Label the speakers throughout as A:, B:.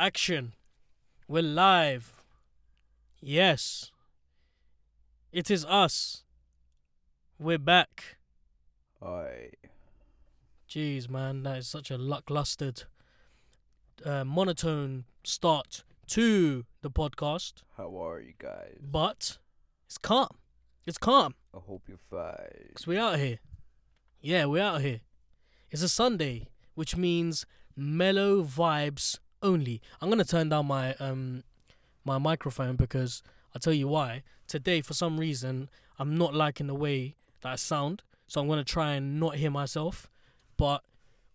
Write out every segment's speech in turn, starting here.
A: Action. We're live. Yes. It is us. We're back.
B: Aye.
A: Jeez, man, that is such a lacklustered, uh, monotone start to the podcast.
B: How are you guys?
A: But it's calm. It's calm.
B: I hope you're fine.
A: Because we out here. Yeah, we out here. It's a Sunday, which means mellow vibes only. I'm gonna turn down my um my microphone because I'll tell you why. Today, for some reason, I'm not liking the way that I sound, so I'm gonna try and not hear myself. But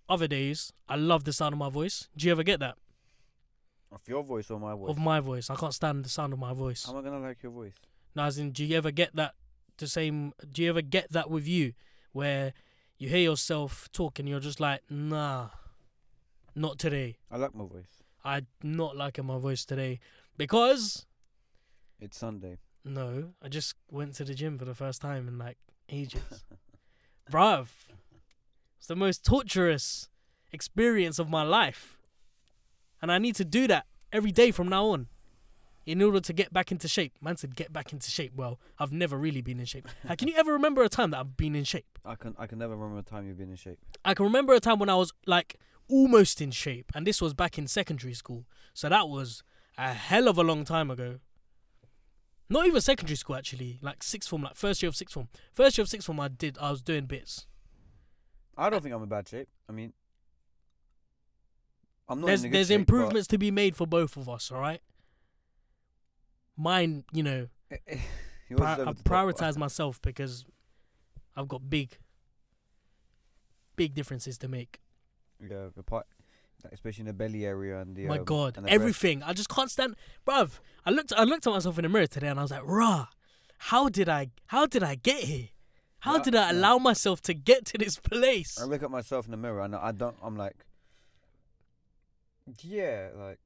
A: other days, I love the sound of my voice. Do you ever get that
B: Of your voice or my voice?
A: of my voice? I can't stand the sound of my voice.
B: How am I gonna like your voice?
A: No, as in, do you ever get that the same? Do you ever get that with you, where you hear yourself talk and you're just like, nah, not today.
B: I like my voice.
A: I'm not liking my voice today because
B: It's Sunday.
A: no, I just went to the gym for the first time in like ages, bruv. It's the most torturous experience of my life, and I need to do that every day from now on. In order to get back into shape, man said get back into shape. Well, I've never really been in shape. Can you ever remember a time that I've been in shape?
B: I can I can never remember a time you've been in shape.
A: I can remember a time when I was like almost in shape, and this was back in secondary school. So that was a hell of a long time ago. Not even secondary school actually, like sixth form, like first year of sixth form. First year of sixth form, I did. I was doing bits.
B: I don't think I'm in bad shape. I mean, I'm not.
A: there's there's
B: shape,
A: improvements to be made for both of us. All right. Mine, you know,
B: eh, eh,
A: pri- I prioritize myself because I've got big, big differences to make.
B: Yeah, the part, especially in the belly area and the.
A: My
B: um,
A: God,
B: and the
A: everything. I just can't stand, bruv. I looked, I looked at myself in the mirror today, and I was like, "Rah, how did I, how did I get here? How
B: Yeah,
A: did I
B: yeah.
A: allow myself to get to this place?"
B: I look at myself in the mirror and I don't. I'm like, yeah, like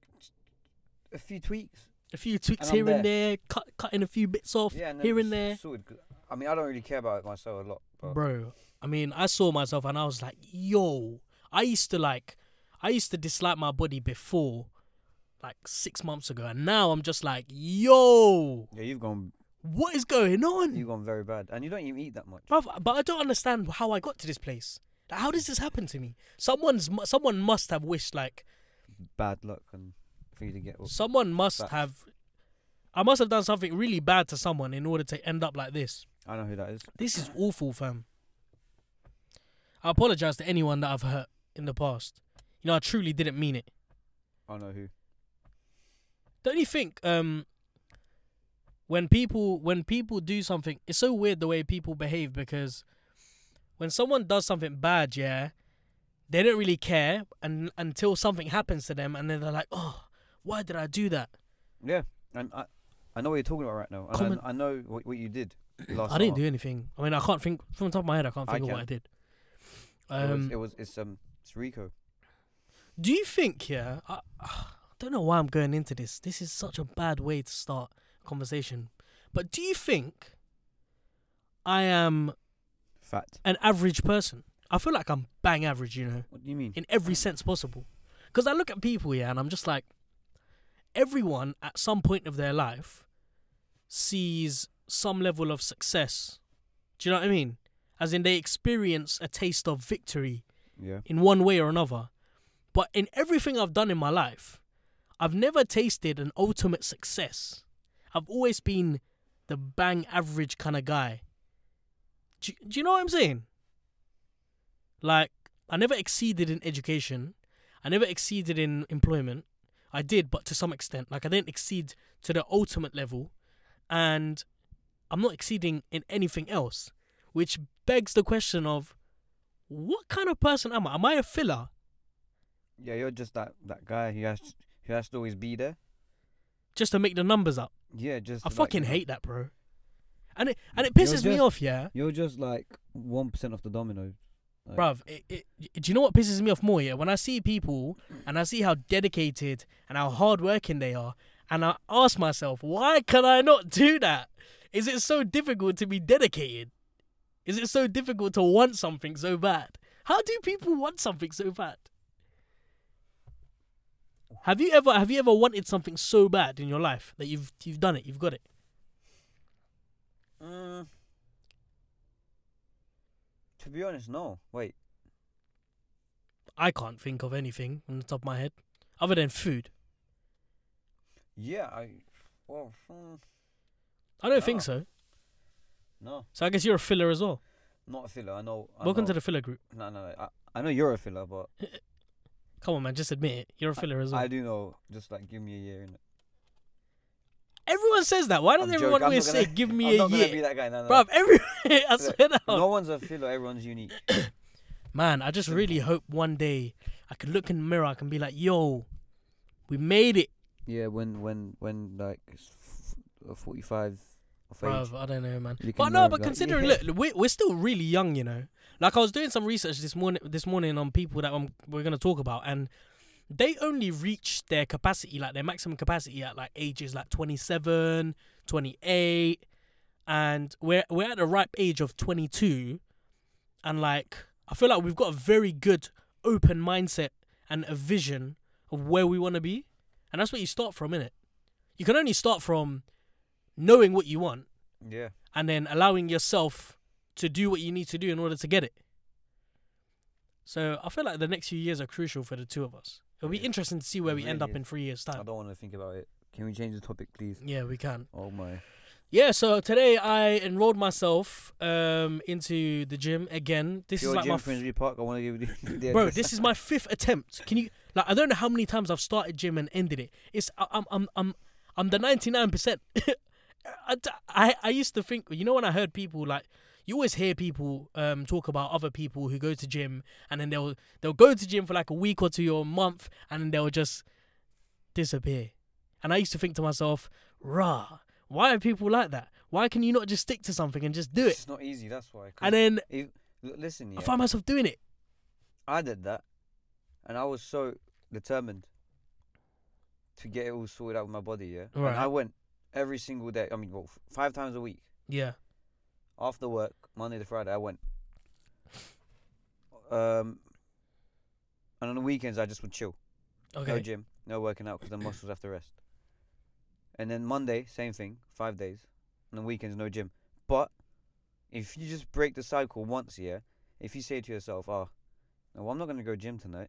B: a few tweaks.
A: A few tweaks
B: And
A: here and
B: there.
A: cut, cutting a few bits off
B: Yeah, and
A: here and there,
B: sorted, I mean, I don't really care about myself a lot, but
A: bro. I mean, I saw myself, and I was like, "Yo," I used to like, I used to dislike my body before, like six months ago, and now I'm just like, "Yo,
B: yeah, you've gone,
A: what is going on?"
B: you've gone very bad, and you don't even eat that much.
A: Bruv, but I don't understand how I got to this place. Like, how does this happen to me? Someone's someone must have wished like
B: Bad luck and for you to get.
A: someone must
B: Facts.
A: have. I must have done something really bad to someone in order to end up like this.
B: I know who that is.
A: This is awful, fam. I apologize to anyone that I've hurt in the past. You know, I truly didn't mean it.
B: I know who.
A: Don't you think um when people when people do something it's so weird the way people behave because when someone does something bad, yeah, they don't really care and until something happens to them and then they're like, "Oh, why did I do that?"
B: Yeah, and I, I know what you're talking about right now, and
A: Comment-
B: I, I know what, what you did last.
A: I didn't
B: summer.
A: do anything. I mean, I can't think from the top of my head. I can't
B: I
A: think of what
B: can.
A: I did.
B: It was,
A: Um,
B: it was. It's um. It's Rico.
A: do you think? Yeah, I, I don't know why I'm going into this. This is such a bad way to start a conversation. But do you think I am
B: Fat.
A: an average person. I feel like I'm bang average, you know,
B: What do you mean?
A: in every sense possible. Because I look at people, yeah, and I'm just like, everyone at some point of their life sees some level of success. Do you know what I mean? As in, they experience a taste of victory
B: Yeah.
A: in one way or another. But in everything I've done in my life, I've never tasted an ultimate success. I've always been the bang average kind of guy. Do, do you know what I'm saying? Like, I never exceeded in education. I never exceeded in employment. I did, but to some extent. Like, I didn't exceed to the ultimate level. And I'm not exceeding in anything else. Which begs the question of what kind of person am I? Am I a filler?
B: Yeah, you're just that that guy who has who has to always be there.
A: Just to make the numbers up.
B: Yeah, just.
A: I
B: like,
A: fucking hate that, bro. And it and it pisses me off, yeah.
B: You're just like one percent of the domino. Like,
A: Bruv, it, it, do you know what pisses me off more? Yeah, when I see people and I see how dedicated and how hardworking they are, and I ask myself, why can I not do that? Is it so difficult to be dedicated? Is it so difficult to want something so bad? How do people want something so bad? Have you ever have you ever wanted something so bad in your life that you've you've done it, you've got it?
B: Mm. To be honest, no. Wait.
A: I can't think of anything on the top of my head other than food.
B: Yeah, I. Well, mm,
A: I don't think so.
B: No,
A: So I guess you're a filler as well.
B: not a filler. I know. I
A: Welcome
B: know.
A: to the filler group.
B: No, no, no. I, I know you're a filler, but
A: Come on, man, just admit it. You're a filler as well.
B: I do know. Just like give me a year. Innit?
A: Everyone says that. Why does
B: I'm
A: everyone
B: joking, I'm
A: always
B: not
A: say,
B: gonna-
A: "Give me
B: I'm
A: a
B: not gonna be
A: year"?
B: that guy. No, no.
A: Bruv, every I
B: Look,
A: swear down.
B: no one's a filler. Everyone's unique.
A: Man, I just really hope one day I can look in the mirror, I can be like, "Yo, we made it."
B: Yeah, when when when like f- uh, 45 of age.
A: Bruv, I don't know, man.
B: You
A: But no, but
B: like,
A: considering,
B: yeah.
A: look, we're, we're still really young, you know. Like I was doing some research this morning, this morning on people that um we're gonna talk about, and they only reach their capacity, like their maximum capacity, at like ages like 27, 28, and we're we're at the ripe age of 22, and like I feel like we've got a very good open mindset and a vision of where we want to be, and that's what you start from, innit? You can only start from knowing what you want
B: Yeah.
A: and then allowing yourself to do what you need to do in order to get it. So I feel like the next few years are crucial for the two of us. It'll be
B: Yeah.
A: interesting to see where we end
B: really
A: up in three years' time.
B: I don't want to think about it. Can we change the topic, please?
A: Yeah, we can.
B: Oh my.
A: Yeah, so today I enrolled myself um into the gym again. This
B: Your
A: is like
B: gym,
A: my f-
B: Finsbury Park. I want to give you the, the
A: bro. This is my fifth attempt. Can you like? I don't know how many times I've started gym and ended it. It's I- I'm I'm I'm I'm the ninety nine percent. I I used to think you know when I heard people like you always hear people um talk about other people who go to gym and then they'll they'll go to gym for like a week or two or a month and then they'll just disappear. And I used to think to myself, rah, why are people like that? Why can you not just stick to something and just do it?
B: It's not easy. That's why.
A: And then
B: listen, yeah,
A: I find myself doing it.
B: I did that, and I was so determined to get it all sorted out with my body. Yeah,
A: Right.
B: and I went every single day. I mean, well, f- five times a week
A: Yeah.
B: after work, Monday to Friday. I went. Um, and on the weekends I just would chill.
A: Okay.
B: No gym, no working out because the muscles have to rest. And then Monday, same thing, five days. And the weekends, no gym. But if you just break the cycle once, yeah, if you say to yourself, oh, no, I'm not going to go gym tonight,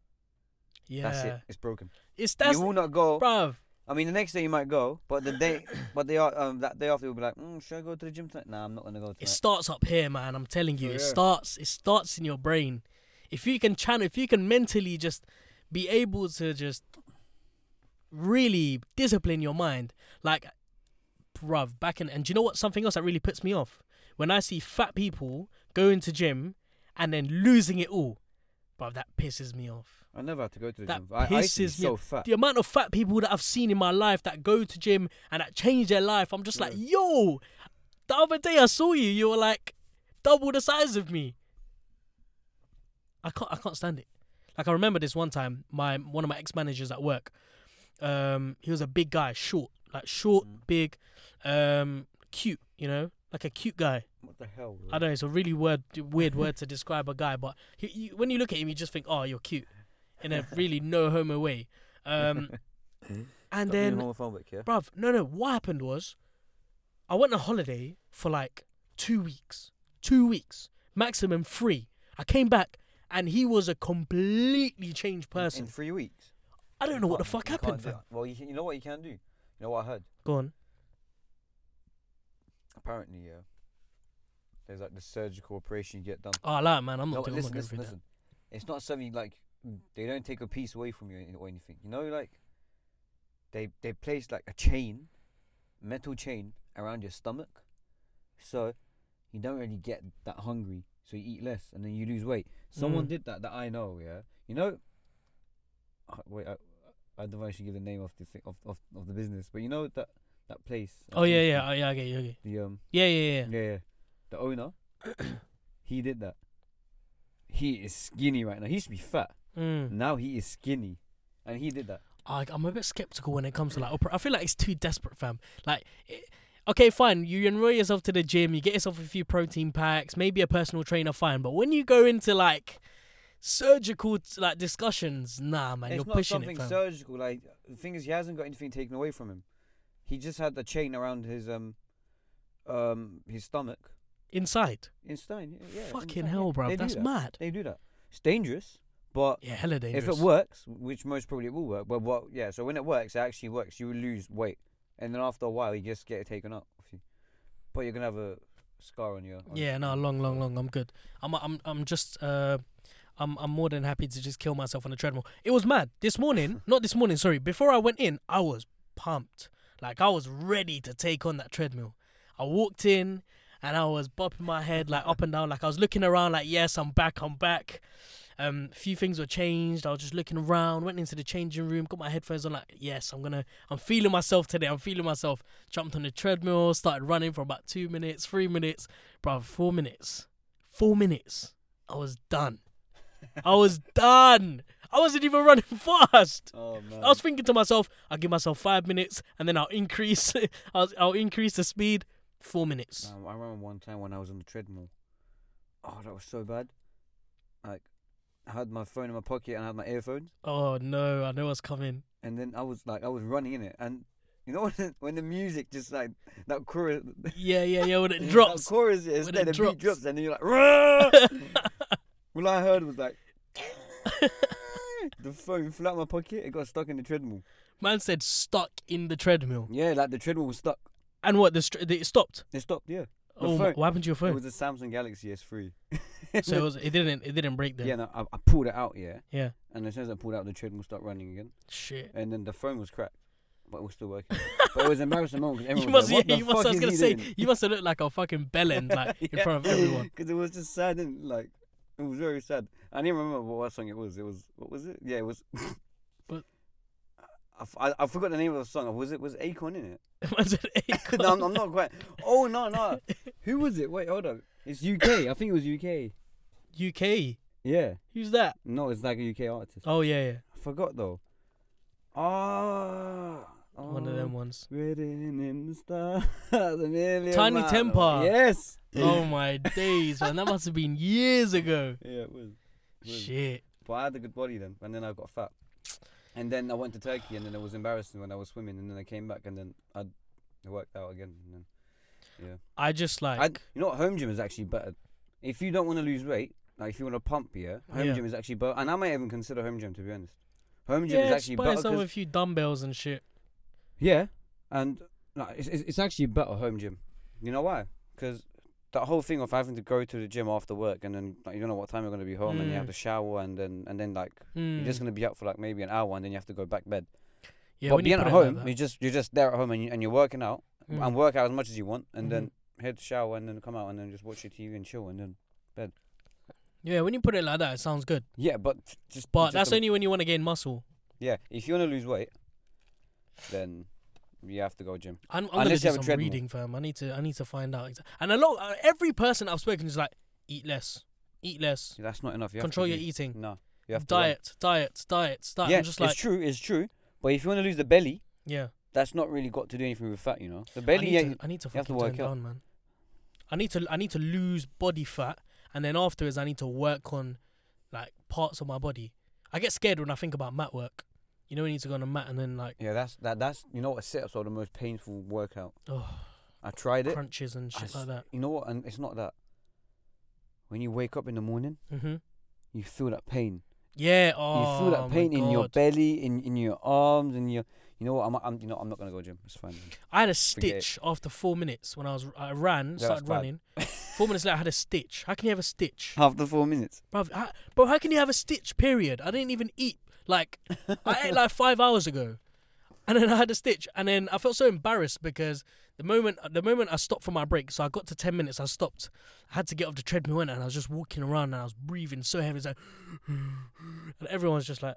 A: Yeah.
B: that's it. It's broken.
A: It's that's
B: you will not go.
A: bruv.
B: I mean, the next day you might go, but the day, but they are um that day after you'll be like, mm, should I go to the gym tonight? Nah, I'm not gonna go tonight.
A: It starts up here, man. I'm telling you,
B: Oh,
A: it
B: yeah.
A: starts. It starts in your brain. If you can channel, if you can mentally just be able to just really discipline your mind, like, bruv, back in. And do you know what? Something else that really puts me off when I see fat people going to gym and then losing it all, bruv. That pisses me off.
B: I never had to go to the
A: That
B: gym. I, I to be
A: me
B: so fat.
A: The amount of fat people that I've seen in my life that go to gym and that change their life, I'm just like, yo, the other day I saw you, you were like double the size of me. I can't I can't stand it. Like I remember this one time, my one of my ex managers at work, um, he was a big guy, short, like short,
B: Mm.
A: big, um, cute, you know, like a cute guy.
B: What the hell? Bro?
A: I don't know, it's a really word weird word to describe a guy, but he, you, when you look at him, you just think, oh, you're cute, in a really no homo way. Um, and
B: Stop
A: then,
B: homophobic, yeah.
A: bruv, no, no, what happened was, I went on holiday for like two weeks, two weeks, maximum three. I came back and he was a completely changed person.
B: In three weeks.
A: I don't know what the fuck happened.
B: Well, you, you know what you can do. You know what I heard?
A: Go on.
B: Apparently, yeah. There's like the surgical operation you get done.
A: Oh, I like, man. I'm
B: No,
A: not doing. I'm
B: listen, listen, listen. It's not something like they don't take a piece away from you or anything. You know, like they they place like a chain, metal chain around your stomach, so you don't really get that hungry. So you eat less and then you lose weight. Someone
A: Mm.
B: did that that I know. Yeah, you know. Uh, wait, I, I don't know if I should give the name of the thing, of, of of the business, but you know that that place.
A: Oh yeah, yeah, oh, yeah. I get you. Get.
B: The um
A: Yeah, yeah, yeah.
B: yeah, yeah. The owner, he did that. He is skinny right now. He used to be fat.
A: Mm.
B: Now he is skinny, and he did that.
A: I, I'm a bit skeptical when it comes to like. Opera. I feel like it's too desperate, fam. Like, it, okay, fine. You enroll yourself to the gym. You get yourself a few protein packs, maybe a personal trainer, fine. But when you go into like surgical like discussions. Nah, man,
B: it's
A: you're
B: not
A: pushing
B: something
A: it,
B: surgical. Like the thing is, he hasn't got anything taken away from him. He just had the chain around his um, um, his stomach.
A: Inside.
B: In Stein, yeah, yeah,
A: Fucking
B: inside,
A: hell,
B: yeah.
A: bro. That's
B: that.
A: mad.
B: They do that. It's dangerous, but
A: Yeah, hella dangerous.
B: if it works, which most probably it will work, but what? Yeah. So when it works, it actually works. You lose weight, and then after a while, you just get it taken up. But you're gonna have a scar on your. on
A: Yeah, no, long, long, long. I'm good. I'm, I'm, I'm just, uh, I'm, I'm more than happy to just kill myself on the treadmill. It was mad this morning. not this morning. Sorry. Before I went in, I was pumped. Like I was ready to take on that treadmill. I walked in and I was bopping my head like up and down. Like I was looking around. Like yes, I'm back. I'm back. Um, a few things were changed. I was just looking around. Went into the changing room. Got my headphones on. Like yes, I'm gonna. I'm feeling myself today. I'm feeling myself. Jumped on the treadmill. Started running for about two minutes, three minutes bro, four minutes. Four minutes. I was done. I was done. I wasn't even running fast.
B: Oh man.
A: I was thinking to myself, I'll give myself five minutes and then I'll increase I'll, I'll increase the speed. Four minutes.
B: I remember one time when I was on the treadmill. Oh, that was so bad. Like, had my phone in my pocket and I had my earphones,
A: Oh no, I know what's coming.
B: and then I was like, I was running in it, and you know when the, when the music just like that chorus,
A: Yeah, yeah, yeah, when it
B: that
A: drops.
B: chorus, is
A: when
B: then
A: it
B: the
A: drops.
B: beat drops, and then you're like, all I heard was like. the phone flew out my pocket. It got stuck in the treadmill.
A: Man said stuck in the treadmill.
B: Yeah, like the treadmill was stuck.
A: And what, the, str- it stopped?
B: It stopped. Yeah,
A: Oh,
B: phone-
A: what happened to your phone?
B: it was a Samsung Galaxy S3.
A: so it was it didn't it didn't break then.
B: yeah, no, I, I pulled it out. Yeah,
A: Yeah.
B: and as soon as I pulled out, the treadmill started running again.
A: Shit.
B: and then the phone was cracked, but it was still working. but it was embarrassing moment because
A: You
B: everyone
A: must,
B: was like,
A: yeah,
B: "What
A: you must. I was gonna say
B: doing?"
A: you must have looked like a fucking bellend, like in front of everyone.
B: Because it was just sad and like it was very sad. I didn't remember what song it was. It was what was it? Yeah, it was. I, I, forgot the name of the song. Was it was Akon in it?
A: Was it Akon?
B: no, I'm, I'm not quite. Oh no no. Who was it? Wait, hold on. It's UK. I think it was UK.
A: UK.
B: Yeah.
A: Who's that?
B: No, it's like a UK artist.
A: Oh yeah, yeah.
B: I forgot though. Ah.
A: One of them ones.
B: Written in the stars,
A: Tinie
B: miles-
A: Tempah.
B: Yes.
A: Oh my days, man. That must have been years ago.
B: Yeah, it was. It was.
A: Shit.
B: But I had a good body then, and then I got fat. And then I went to Turkey, and then it was embarrassing when I was swimming, and then I came back, and then I worked out again. And then, yeah.
A: I just like
B: I, you know what? Home gym is actually better. If you don't want to lose weight, like if you want to pump, yeah, home
A: Yeah.
B: gym is actually better. And I might even consider home gym to be honest. Home gym
A: yeah,
B: is actually
A: buy
B: better.
A: yourself
B: 'cause-
A: a few dumbbells and shit.
B: Yeah, and like, it's, it's it's actually better home gym. You know why? Because that whole thing of having to go to the gym after work and then like, you don't know what time you're gonna be home and you have
A: Mm.
B: to shower and then and then like you're just
A: Mm.
B: gonna be up for like maybe an hour and then you have to go back bed.
A: Yeah,
B: but being at
A: like
B: home,
A: that.
B: you just you're just there at home and, you, and you're working out
A: Mm.
B: and work out as much as you want and
A: Mhm.
B: then head to shower and then come out and then just watch your TV and chill and then bed.
A: Yeah, when you put it like that, it sounds good.
B: yeah, but just
A: But
B: just
A: that's
B: gotta-
A: only when you want to gain muscle.
B: yeah. If you wanna lose weight, then you have to go gym.
A: I'm, I'm gonna do some
B: treadmill.
A: reading, fam. I need to. I need to find out. exa- And a lot, uh, every person I've spoken to is like, eat less, eat less,
B: That's not enough. You have
A: control
B: to
A: your
B: be-
A: eating,
B: No, you have to
A: diet, diet, diet, diet.
B: Yeah,
A: I'm just
B: it's true. It's true. But if you want to lose the belly,
A: yeah.
B: that's not really got to do anything with fat, you know. The
A: I
B: belly,
A: need,
B: yeah,
A: to, I need to
B: to
A: fucking
B: work
A: turn
B: out.
A: down, man. I need to. I need to lose body fat, and then afterwards, I need to work on like parts of my body. I get scared when I think about mat work. You know, we need to go on a mat and then like,
B: yeah, that's that. That's you know what sit-ups are the most painful workout.
A: oh,
B: I tried it.
A: crunches and
B: I
A: shit like
B: s-
A: that.
B: You know what? And it's not that. When you wake up in the morning,
A: hmm
B: you feel that pain.
A: Yeah. Oh,
B: you feel that
A: my
B: pain in your
A: God.
B: belly, in in your arms, and your. You know what? I'm, I'm. You know, I'm not gonna go gym. It's fine.
A: I had a
B: Forget it.
A: stitch after four minutes when I was I ran,
B: that's
A: started
B: bad.
A: running. four minutes later, I had a stitch. How can you have a stitch,
B: After four minutes.
A: bro? How, bro, how can you have a stitch? Period. I didn't even eat. Like I ate like five hours ago, and then I had a stitch, and then I felt so embarrassed because the moment the moment I stopped for my break, so I got to ten minutes, I stopped. I had to get off the treadmill and I was just walking around and I was breathing so heavy, it's like, and everyone's just like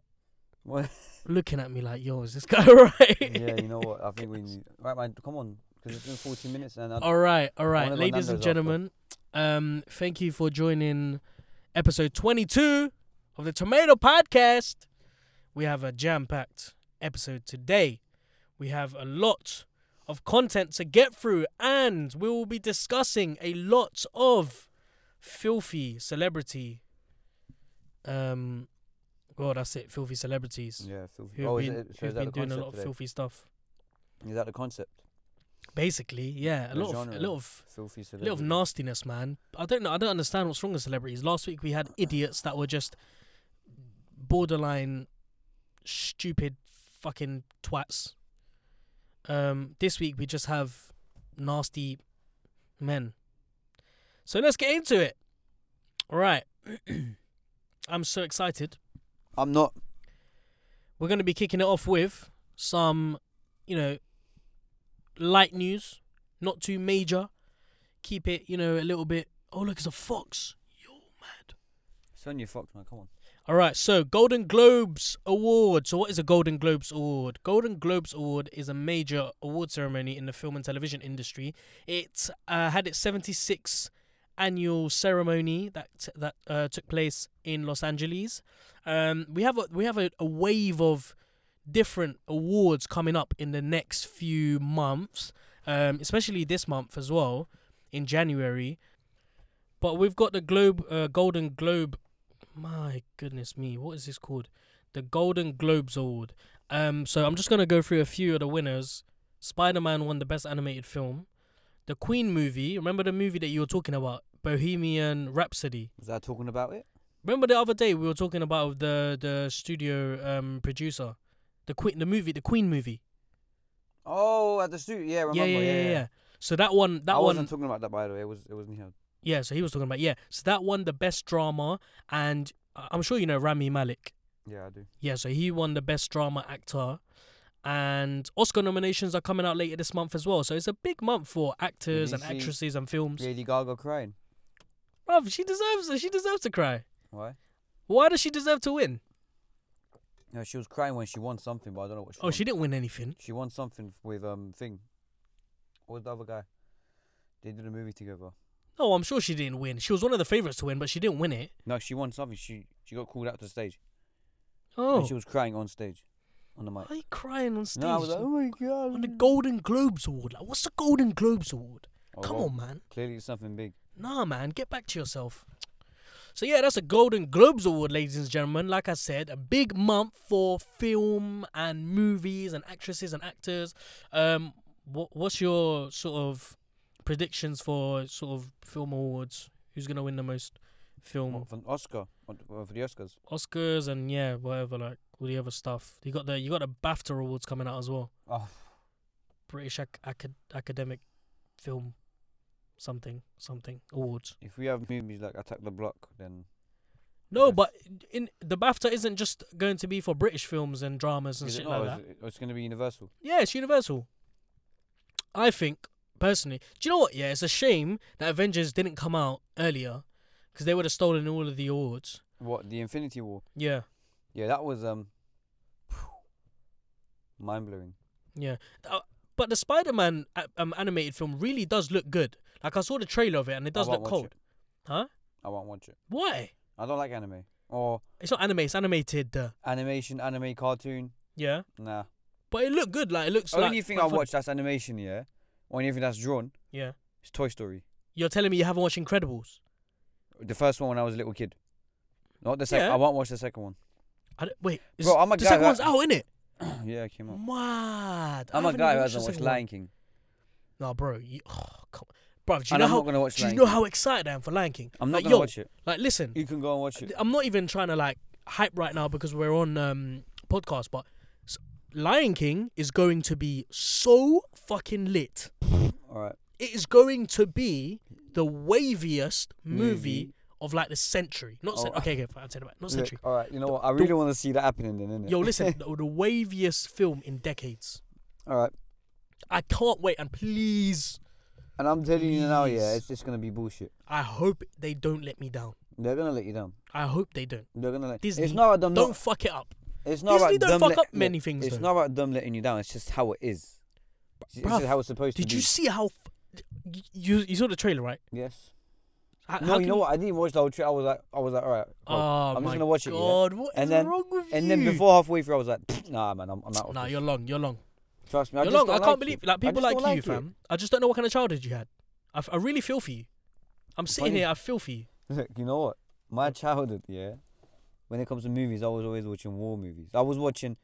B: What?
A: looking at me like, "Yo, is this guy alright?"
B: yeah, you know what? I think we need. Right, man. Come on, because it's been 40 minutes and
A: All right, all right, ladies and
B: after.
A: gentlemen. Um, thank you for joining episode twenty-two of the Tomato Podcast. We have a jam-packed episode today. We have a lot of content to get through, and we will be discussing a lot of filthy celebrity Um, well, that's it. Filthy celebrities
B: Yeah, filthy.
A: who've
B: oh,
A: been,
B: it, so
A: who've been doing a lot of
B: today?
A: filthy stuff.
B: Is that the concept?
A: Basically, yeah, a
B: The
A: lot of a lot of
B: Filthy
A: a lot of nastiness, man. I don't know. I don't understand what's wrong with celebrities. Last week we had idiots that were just borderline stupid fucking twats. Um, this week we just have nasty men. So let's get into it. All right. I'm so excited.
B: I'm not.
A: We're going to be kicking it off with some, you know, light news, not too major. Keep it, you know, a little bit. Oh, look, it's a fox. Yo, mad.
B: Send your fox, man. Come on.
A: All right, so Golden Globes Award. So, what is a Golden Globes Award? Golden Globes Award is a major award ceremony in the film and television industry. It uh, had its 76th annual ceremony that that uh, took place in Los Angeles. Um, we have a, we have a, a wave of different awards coming up in the next few months, um, especially this month as well in January. But we've got the Globe uh, Golden Globe my goodness me, what is this called? The Golden Globes Award. Um, so I'm just gonna go through a few of the winners. Spider-Man won the best animated film. The Queen movie, remember the movie that you were talking about, Bohemian Rhapsody.
B: Was that talking about it?
A: Remember the other day we were talking about the the studio um producer, the Queen, the movie, the Queen movie.
B: Oh, at the studio. Yeah, remember.
A: yeah, yeah, yeah, yeah. So that one, that
B: I
A: one,
B: wasn't talking about that, by the way. It was. It wasn't here.
A: Yeah. So he was talking about yeah. So that won the best drama, and I'm sure you know Rami Malek.
B: Yeah, I do.
A: Yeah, so he won the best drama actor. And Oscar nominations are coming out later this month as well. So it's a big month for actors and actresses and films.
B: Lady Gaga crying.
A: Bruv, she deserves it. She deserves to cry.
B: Why?
A: Why does she deserve to win?
B: No, she was crying when she won something, but I don't know what she
A: Oh,
B: won.
A: she didn't win anything.
B: She won something with um thing. What was the other guy? They did a movie together.
A: No, I'm sure she didn't win. She was one of the favorites to win, but she didn't win it.
B: No, she won something. She she got called out to the stage.
A: Oh,
B: And she was crying on stage, on the mic.
A: why are you crying on stage?
B: No, I was like, oh my god.
A: on the Golden Globes Award. Like, what's the Golden Globes Award?
B: Oh,
A: Come
B: well,
A: on, man.
B: Clearly, it's something big.
A: Nah, man, get back to yourself. So yeah, that's a Golden Globes Award, ladies and gentlemen. Like I said, a big month for film and movies and actresses and actors. Um, what what's your sort of predictions for sort of film awards? Who's gonna win the most film
B: What, for an Oscar? What, for the Oscars?
A: Oscars and yeah, whatever like all the other stuff. You got the you got the BAFTA awards coming out as well.
B: Oh,
A: British Ac- Acad- Academic Film something something awards.
B: if we have movies like Attack the Block, then
A: No,
B: Yes.
A: but in the BAFTA isn't just going to be for British films and dramas and
B: is
A: shit
B: not?
A: like
B: Is
A: that.
B: it- it's going to be Universal.
A: Yeah, it's universal. I think personally, do you know what? Yeah, it's a shame that Avengers didn't come out earlier because they would have stolen all of the awards.
B: What the Infinity War?
A: Yeah,
B: Yeah, that was um mind blowing.
A: yeah. Uh, but the Spider-Man a- um, animated film really does look good. Like I saw the trailer of it and it does look cold.
B: it.
A: Huh?
B: I won't watch it.
A: Why?
B: I don't like anime or
A: It's not anime. It's animated. Uh,
B: animation, anime, cartoon.
A: yeah,
B: Nah.
A: but it looked good. Like it looks
B: Only
A: like
B: thing I
A: fun.
B: watch that's animation, yeah, or anything that's drawn,
A: Yeah,
B: it's Toy Story.
A: you're telling me you haven't watched Incredibles?
B: The first one when I was a little kid. Not the second.
A: Yeah.
B: I won't watch the second one.
A: I don't- wait, is,
B: Bro, I'm a
A: the
B: guy
A: second
B: that-
A: one's out, innit?
B: yeah, it came out.
A: Mad. I
B: I'm a
A: haven't
B: guy
A: even
B: who hasn't
A: the
B: watched
A: second one.
B: Lion King,
A: No, bro. You, oh, come on. Bro, do you
B: and
A: know
B: I'm
A: how
B: gonna watch
A: do you
B: Lion
A: know
B: King.
A: how excited I am for Lion King?
B: I'm not
A: like,
B: gonna
A: yo,
B: watch it.
A: Like, listen,
B: You can go and watch it.
A: I'm not even trying to like hype right now because we're on um podcast, but Lion King is going to be so fucking lit.
B: All right.
A: It is going to be the waviest movie, of like the century. Not cen-
B: Oh.
A: okay, okay, fine, I'll take it back. Not century.
B: all right. You know what? I really want to see that happening then, innit?
A: Yo, listen, the, the waviest film in decades.
B: all right.
A: I can't wait, and please,
B: And I'm telling you now, yeah,
A: Please.
B: it's just gonna be bullshit.
A: I hope they don't let me down.
B: They're gonna let you down.
A: I hope they don't.
B: They're gonna let.
A: Disney,
B: It's not them.
A: Don't
B: Not,
A: fuck it up.
B: It's not
A: Disney
B: about
A: don't
B: them.
A: fuck
B: let-
A: up many things.
B: It's
A: though.
B: not about them letting you down. It's just how it is.
A: Bruv,
B: is how it's supposed to be.
A: Did you see how? F- you you saw the trailer, right?
B: Yes.
A: How,
B: No,
A: how
B: you
A: can
B: know what? I didn't watch the whole trailer. I was like, I was like, all right. cool.
A: Oh
B: I'm
A: my
B: just gonna watch it, yeah?
A: God, what
B: And
A: is
B: then-
A: wrong with
B: and
A: you?
B: then before halfway through, I was like, nah, man, I'm, I'm out. Of
A: Nah,
B: this.
A: you're long. You're long.
B: Trust me. I
A: You're
B: just
A: long.
B: don't
A: I can't
B: like
A: believe
B: it.
A: like people
B: just
A: like,
B: don't
A: you,
B: like it.
A: fam. I just don't know what kind of childhood you had. I, f- I really feel for you. I'm sitting
B: Funny-
A: here. I feel for you.
B: Look, you know what? My childhood, yeah, when it comes to movies, I was always watching war movies. I was watching,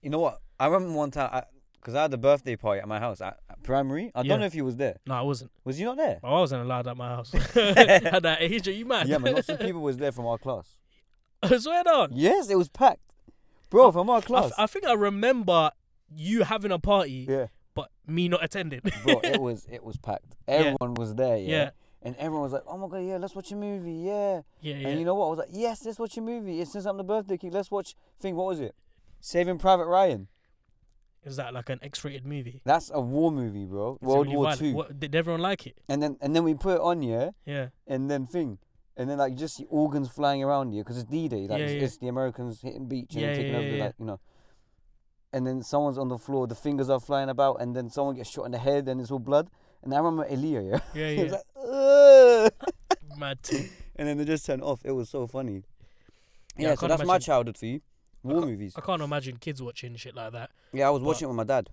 B: you know what? I remember one time, because I, had a birthday party at my house at, at primary. I
A: Yeah.
B: don't know if you was there.
A: No, I wasn't.
B: Was you not there?
A: I wasn't allowed at my house. at that age, are you mad?
B: yeah, but lots of people was there from our class.
A: I swear down.
B: Yes, it was packed, bro, from our
A: I,
B: class.
A: f- I think I remember you having a party,
B: yeah,
A: but me not attending.
B: bro, it was it was packed. Everyone was there. Yeah.
A: Yeah.
B: And everyone was like, "Oh my god, yeah, let's watch a movie, yeah."
A: yeah, yeah.
B: And you know what? I was like, "Yes, let's watch a movie. It's since I'm the birthday kid. Let's watch thing. What was it? Saving Private Ryan.
A: Is that like an X-rated movie?
B: That's a war movie, bro.
A: Is it
B: World
A: really
B: War
A: violent?
B: Two.
A: What, did everyone like it?
B: And then and then we put it on, yeah.
A: Yeah.
B: And then thing, and then like you just see organs flying around you because it's D-Day. Like
A: Yeah,
B: it's,
A: yeah.
B: it's the Americans hitting beach and
A: Yeah,
B: taking over,
A: yeah,
B: like you know. And then someone's on the floor. The fingers are flying about, and then someone gets shot in the head, and it's all blood. And I remember Elia, yeah.
A: Yeah, yeah.
B: like!
A: Mad too.
B: and then they just turned off. It was so funny.
A: Yeah,
B: Yeah,
A: I
B: so
A: can't
B: that's my
A: imagine-
B: childhood for you. War movies.
A: I can't imagine kids watching shit like that.
B: Yeah, I was watching it with my dad.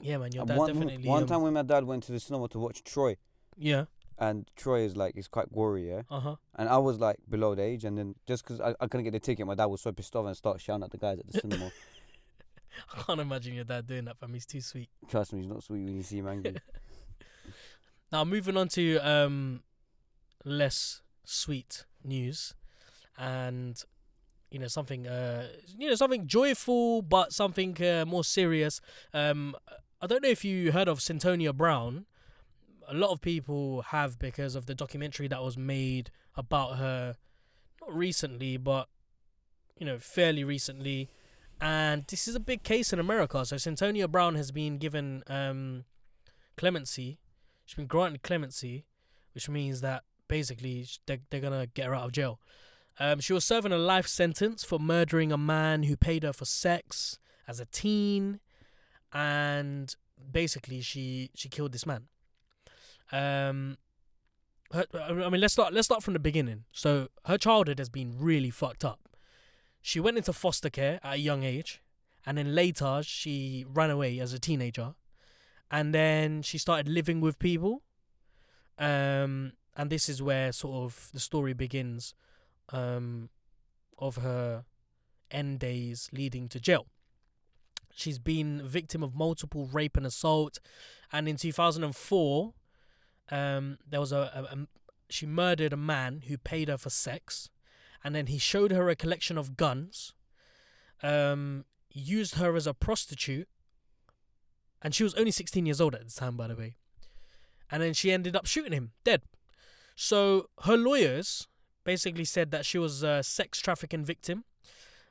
A: Yeah, man, your
B: And
A: dad
B: one,
A: definitely.
B: one
A: um,
B: time when my dad went to the cinema to watch Troy,
A: Yeah.
B: and Troy is like it's quite gory, yeah.
A: Uh huh.
B: And I was like below the age, and then just because I, I couldn't get the ticket, my dad was so pissed off and started shouting at the guys at the cinema.
A: I can't imagine your dad doing that. For me, he's too sweet.
B: Trust me, he's not sweet when you see him angry.
A: Now moving on to um less sweet news and you know something uh you know something joyful but something uh, more serious. Um I don't know if you heard of Cyntoia Brown. A lot of people have because of the documentary that was made about her not recently but you know fairly recently. And this is a big case in America. So Cyntoia Brown has been given um clemency. She's been granted clemency, which means that basically they're, they're gonna get her out of jail. Um, she was serving a life sentence for murdering a man who paid her for sex as a teen, and basically she she killed this man. Um, her, I mean, let's start let's start from the beginning. So her childhood has been really fucked up. She went into foster care at a young age, and then later she ran away as a teenager and then she started living with people um and this is where sort of the story begins um of her end days leading to jail she's been victim of multiple rape and assault and in 2004 um there was a, a, a she murdered a man who paid her for sex and then he showed her a collection of guns um used her as a prostitute and she was only 16 years old at the time, by the way. And then she ended up shooting him dead. So her lawyers basically said that she was a sex trafficking victim.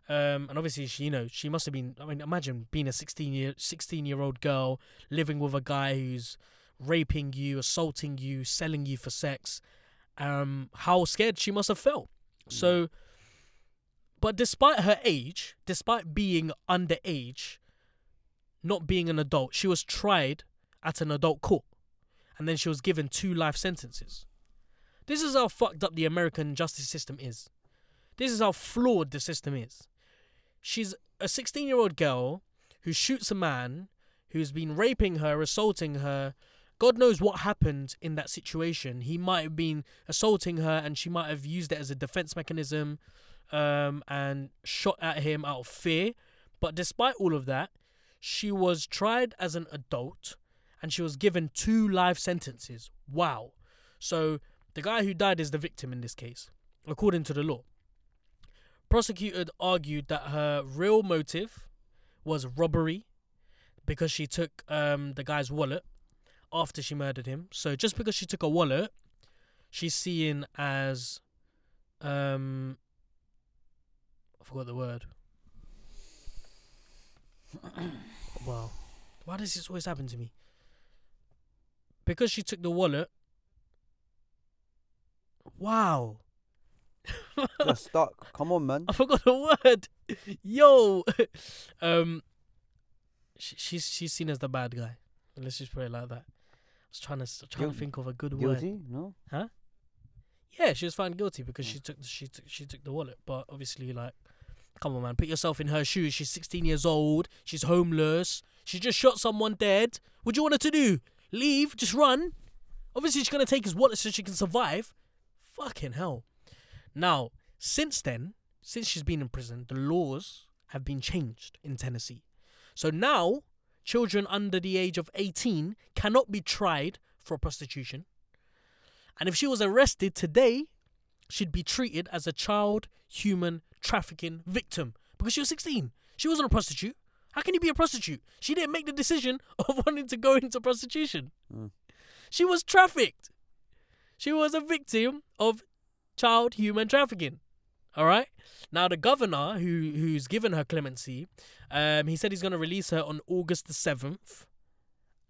A: Um, and obviously, she, you know, she must have been. I mean, imagine being a 16 year 16 year old girl living with a guy who's raping you, assaulting you, selling you for sex. Um, how scared she must have felt. So, but despite her age, despite being underage, not being an adult, she was tried at an adult court and then she was given two life sentences. This is how fucked up the American justice system is. This is how flawed the system is. She's a 16 year old girl who shoots a man who's been raping her, assaulting her. God knows what happened in that situation. He might have been assaulting her and she might have used it as a defense mechanism um, and shot at him out of fear. But despite all of that, she was tried as an adult and she was given two life sentences. Wow. So the guy who died is the victim in this case, according to the law. Prosecutor argued that her real motive was robbery because she took um, the guy's wallet after she murdered him. So just because she took a wallet, she's seen as um I forgot the word. wow. Why does this always happen to me? Because she took the wallet. Wow.
B: You're stuck. Come on, man.
A: I forgot the word. Yo. um she, she's she's seen as the bad guy. Let's just put it like that. I was trying to trying
B: Guil-
A: to think of a good word.
B: Guilty? No. Huh?
A: Yeah, she was found guilty because she took the, she took she took the wallet. But obviously, like, come on, man, put yourself in her shoes. She's 16 years old. She's homeless. She just shot someone dead. What do you want her to do? Leave? Just run? Obviously, she's gonna take his wallet so she can survive. Fucking hell. Now, since then, since she's been in prison, the laws have been changed in Tennessee. So now, children under the age of 18 cannot be tried for prostitution. And if she was arrested today, she'd be treated as a child human trafficking victim because she was 16. She wasn't a prostitute. How can you be a prostitute? She didn't make the decision of wanting to go into prostitution.
B: Mm.
A: She was trafficked. She was a victim of child human trafficking. All right. Now the governor, who who's given her clemency, um, he said he's going to release her on August the seventh,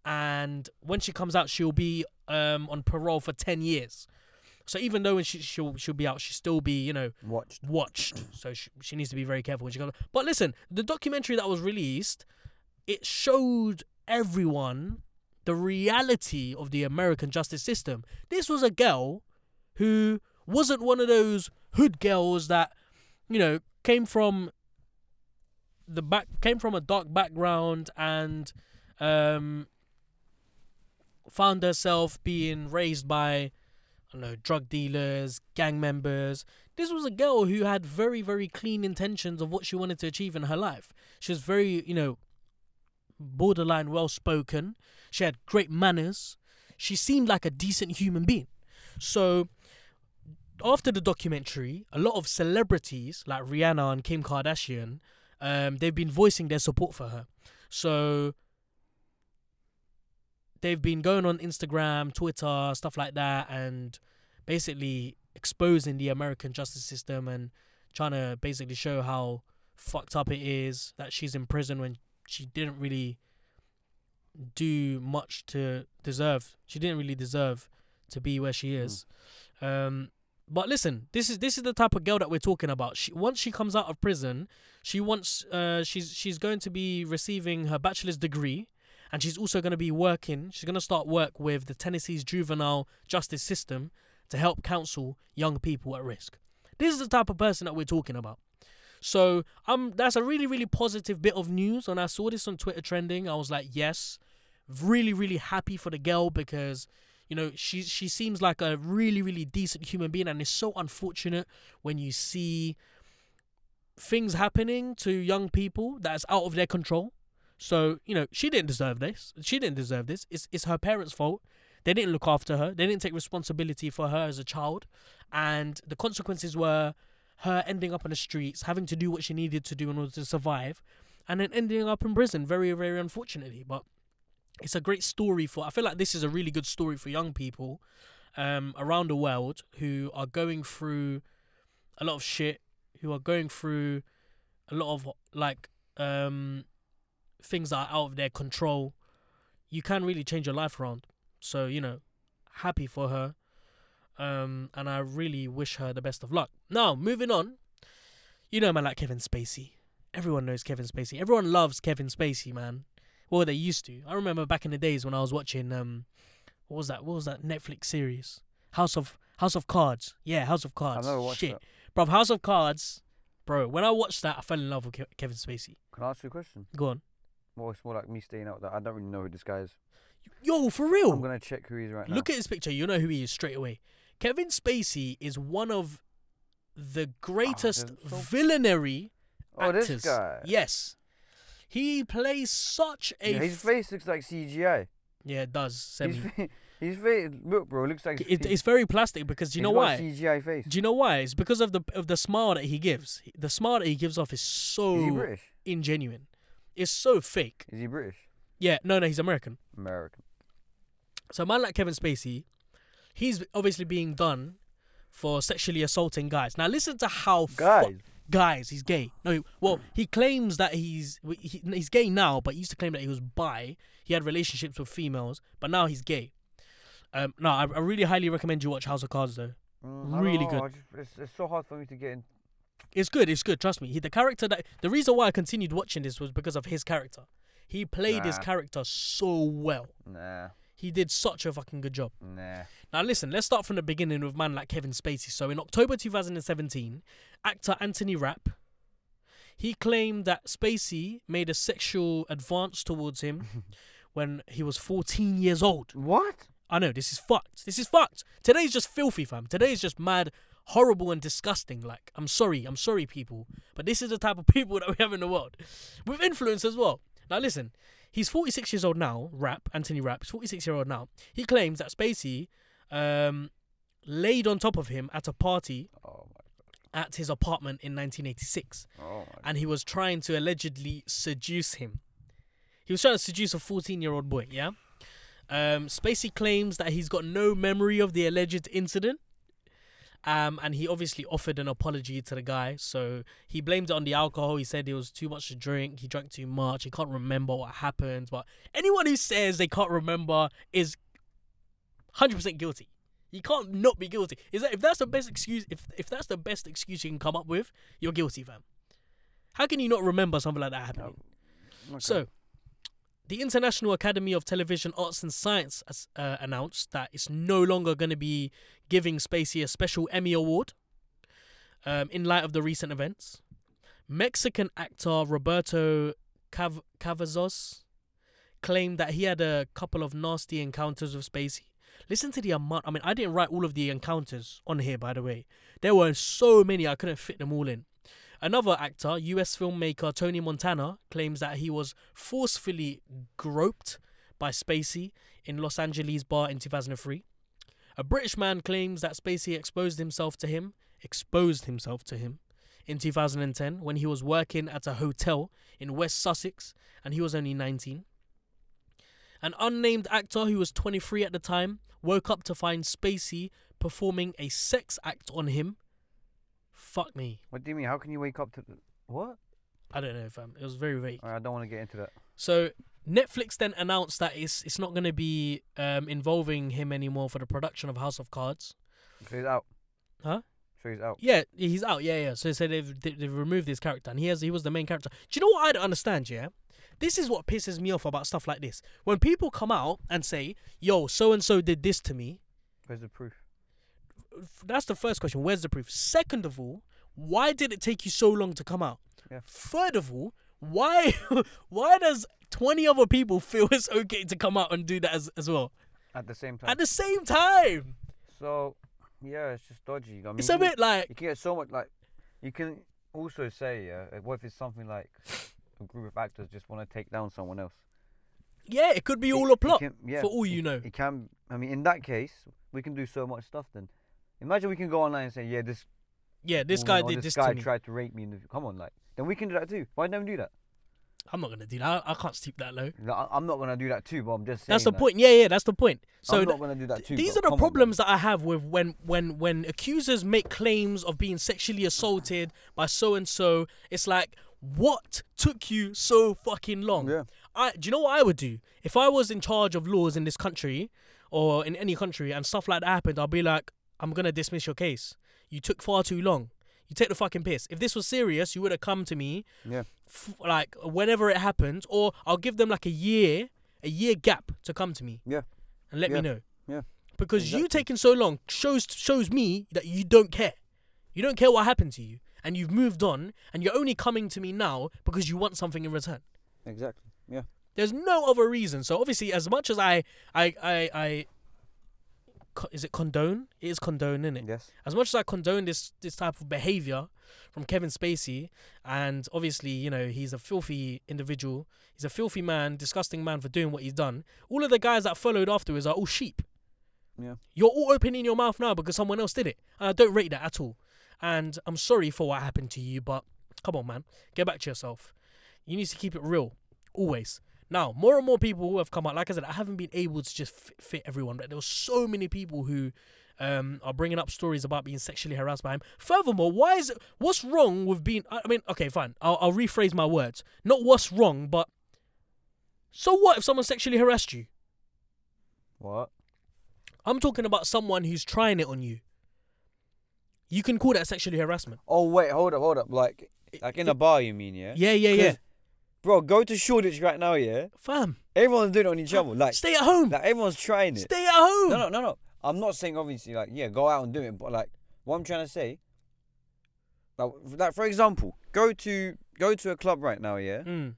A: and when she comes out, she'll be um on parole for ten years. So even though when she she'll she'll be out, she'll still be you know
B: Watched.
A: watched. So she, she needs to be very careful when she comes. But listen, the documentary that was released, it showed everyone the reality of the American justice system. This was a girl who wasn't one of those hood girls that, you know, came from the back came from a dark background and um found herself being raised by I don't know, drug dealers, gang members. This was a girl who had very, very clean intentions of what she wanted to achieve in her life. She was very, you know, borderline well spoken. She had great manners. She seemed like a decent human being. So, after the documentary, a lot of celebrities like Rihanna and Kim Kardashian, um, they've been voicing their support for her. So, they've been going on Instagram, Twitter, stuff like that, and basically exposing the American justice system and trying to basically show how fucked up it is that she's in prison when she didn't really do much to deserve. She didn't really deserve to be where she is. Um, but listen, this is this is the type of girl that we're talking about. She once she comes out of prison, she wants uh she's she's going to be receiving her bachelor's degree and she's also going to be working. She's going to start work with the Tennessee's juvenile justice system to help counsel young people at risk. This is the type of person that we're talking about. So um, that's a really really positive bit of news. And I saw this on Twitter trending. I was like, yes, really really happy for the girl because you know she she seems like a really really decent human being, and it's so unfortunate when you see things happening to young people that's out of their control. So, you know, she didn't deserve this. She didn't deserve this. It's it's her parents' fault. They didn't look after her. They didn't take responsibility for her as a child. And the consequences were her ending up on the streets, having to do what she needed to do in order to survive, and then ending up in prison, very, very unfortunately. But it's a great story for I feel like this is a really good story for young people um around the world who are going through a lot of shit, who are going through a lot of like um things that are out of their control, you can really change your life around. So, you know, happy for her. Um, and I really wish her the best of luck. Now, moving on. You know, man, like Kevin Spacey. Everyone knows Kevin Spacey. Everyone loves Kevin Spacey, man. Well, they used to. I remember back in the days when I was watching um, what was that? What was that Netflix series? House of House of Cards. Yeah, House of
B: I've
A: Cards.
B: never watched
A: Shit,
B: that.
A: bro. House of Cards, bro. When I watched that, I fell in love with Ke- Kevin Spacey.
B: Can I ask you a question?
A: Go on.
B: Well, it's more like me staying out. That I don't really know who this guy is.
A: Yo, for real.
B: I'm gonna check who he is right now.
A: Look at his picture. You know who he is straight away. Kevin Spacey is one of the greatest
B: so-
A: villainary
B: oh, oh
A: actors.
B: this guy.
A: Yes. He plays such a.
B: Yeah, his face looks like CGI.
A: yeah, it does.
B: His,
A: Semi.
B: his face, look, bro, looks like.
A: It, it's very plastic because do you know why?
B: CGI face.
A: Do you know why? It's because of the of the smile that he gives. The smile that he gives off is
B: Is he
A: so
B: British?
A: ingenuine. It's so fake.
B: Is he British?
A: Yeah, no, no, he's American.
B: American.
A: So a man like Kevin Spacey, he's obviously being done for sexually assaulting guys. Now listen to how fu-
B: Guys.
A: guys, he's gay. No, well, he claims that he's he, he's gay now, but he used to claim that he was bi. He had relationships with females, but now he's gay. Um, no, I, I really highly recommend you watch House of Cards though.
B: Mm,
A: Really good.
B: Just, it's, it's so hard for me to get in.
A: It's good. It's good. Trust me. He, the character that the reason why I continued watching this was because of his character. He played his character so well.
B: Nah,
A: He did such a fucking good job.
B: nah.
A: Now listen, let's start from the beginning with man like Kevin Spacey. So in October 2017, actor Anthony Rapp he claimed that Spacey made a sexual advance towards him when he was 14 years old.
B: What?
A: I know this is fucked. This is fucked. Today's just filthy, fam. Today's just mad horrible and disgusting. Like, I'm sorry, I'm sorry, people, but this is the type of people that we have in the world with influence as well. Now, listen, he's 46 years old now. Rap Anthony Rapp. He's 46 year old now. He claims that Spacey um, laid on top of him at a party
B: Oh
A: at his apartment in 1986.
B: Oh my.
A: and he was trying to allegedly seduce him. He was trying to seduce a 14 year old boy, yeah? Um, Spacey claims that he's got no memory of the alleged incident. Um, and he obviously offered an apology to the guy. So he blamed it on the alcohol. He said it was too much to drink. He drank too much. He can't remember what happened. But anyone who says they can't remember is 100% guilty. You can't not be guilty. Is that if that's the best excuse? If if that's the best excuse you can come up with, you're guilty, fam. How can you not remember something like that happening?
B: Okay.
A: So, the International Academy of Television Arts and Science has uh, announced that it's no longer going to be giving Spacey a special Emmy Award um, in light of the recent events. Mexican actor Roberto Cav- Cavazos claimed that he had a couple of nasty encounters with Spacey. Listen to the amount. I mean, I didn't write all of the encounters on here, by the way. There were so many, I couldn't fit them all in. Another actor, US filmmaker Tony Montana, claims that he was forcefully groped by Spacey in Los Angeles bar in 2003. A British man claims that Spacey exposed himself to him, exposed himself to him in 2010 when he was working at a hotel in West Sussex and he was only 19. An unnamed actor who was 23 at the time woke up to find Spacey performing a sex act on him. Fuck me.
B: What do you mean? How can you wake up to what?
A: I don't know, fam. It was very vague.
B: Alright, I don't want to get into that.
A: So Netflix then announced that it's it's not going to be um, involving him anymore for the production of House of Cards.
B: So he's out.
A: Huh?
B: So he's out.
A: Yeah, he's out. Yeah, yeah. So they said they've they- they've removed his character, and he has he was the main character. Do you know what I don't understand? Yeah, this is what pisses me off about stuff like this. When people come out and say, "Yo, so and so did this to me,"
B: Where's the proof?
A: That's the first question. Where's the proof? Second of all, why did it take you so long to come out?
B: Yeah.
A: Third of all, why why does twenty other people feel it's okay to come out and do that as, as well
B: At the same time.
A: at the same time?
B: so yeah, it's just dodgy. I mean,
A: It's a bit like
B: You can get so much like. You can also say, yeah, what if it's something like a group of actors just want to take down someone else?
A: yeah, it could be
B: It-
A: all a plot
B: can- yeah,
A: for all
B: it-
A: you know.
B: It can. I mean, in that case, we can do so much stuff. Then, imagine we can go online and say, yeah, this
A: Yeah, this
B: woman
A: guy
B: or
A: did
B: this
A: this
B: guy
A: to me.
B: tried to rape me. In the, come on, like, then we can do that too. Why don't we do that?
A: I'm not gonna do that. I, I can't stoop that low.
B: Like, I- I'm not gonna do that too, but I'm just saying.
A: That's the
B: like,
A: point. Yeah, yeah, that's the point. So
B: I'm
A: th-
B: not gonna do that too.
A: these
B: but
A: are the
B: come on, man.
A: problems that I have with when when when accusers make claims of being sexually assaulted by so and so. It's like, what took you so fucking long?
B: Yeah.
A: I do you know what I would do if I was in charge of laws in this country or in any country and stuff like that happened? I'd be like, I'm gonna dismiss your case. You took far too long. You take the fucking piss. If this was serious, you would have come to me,
B: Yeah.
A: f- like whenever it happened, or I'll give them like a year, a year gap to come to me.
B: Yeah.
A: And let me know.
B: Yeah.
A: Because you taking so long shows shows me that you don't care. You don't care what happened to you, and you've moved on, and you're only coming to me now because you want something in return.
B: Exactly. Yeah.
A: There's no other reason. So obviously, as much as I, I, I, I, is it condone? It is condone, isn't it?
B: Yes.
A: As much as I condone this this type of behavior from Kevin Spacey, and obviously, you know, he's a filthy individual. He's a filthy man, disgusting man for doing what he's done. All of the guys that followed afterwards are all sheep.
B: Yeah.
A: You're all opening your mouth now because someone else did it. And I don't rate that at all. And I'm sorry for what happened to you, but come on, man. Get back to yourself. You need to keep it real. Always. Now, more and more people who have come out, like I said, I haven't been able to just fit, fit everyone, but there were so many people who um, are bringing up stories about being sexually harassed by him. Furthermore, why is it, what's wrong with being, I mean, okay, fine. I'll, I'll rephrase my words. Not what's wrong, but so what if someone sexually harassed you?
B: What?
A: I'm talking about someone who's trying it on you. You can call that sexually harassment.
B: Oh wait, hold up, hold up. Like, like in a bar, you mean? Yeah.
A: Yeah, yeah, yeah.
B: Bro, go to Shoreditch right now. Yeah.
A: Fam,
B: Everyone's doing it on each other. Like,
A: stay at home.
B: like everyone's trying it.
A: Stay at home.
B: No, no, no, no. I'm not saying obviously like yeah, go out and do it, but like what I'm trying to say, like, like for example, go to go to a club right now, yeah,
A: Mm.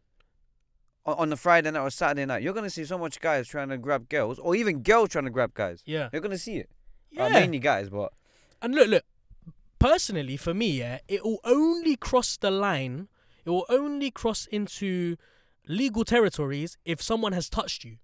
B: on, on the Friday night or Saturday night, you're gonna see so much guys trying to grab girls, or even girls trying to grab guys.
A: Yeah.
B: You're gonna see it.
A: Yeah.
B: Uh, mainly guys, but
A: And look, look, personally, for me, yeah, it will only cross the line. It will only cross into legal territories if someone has touched you,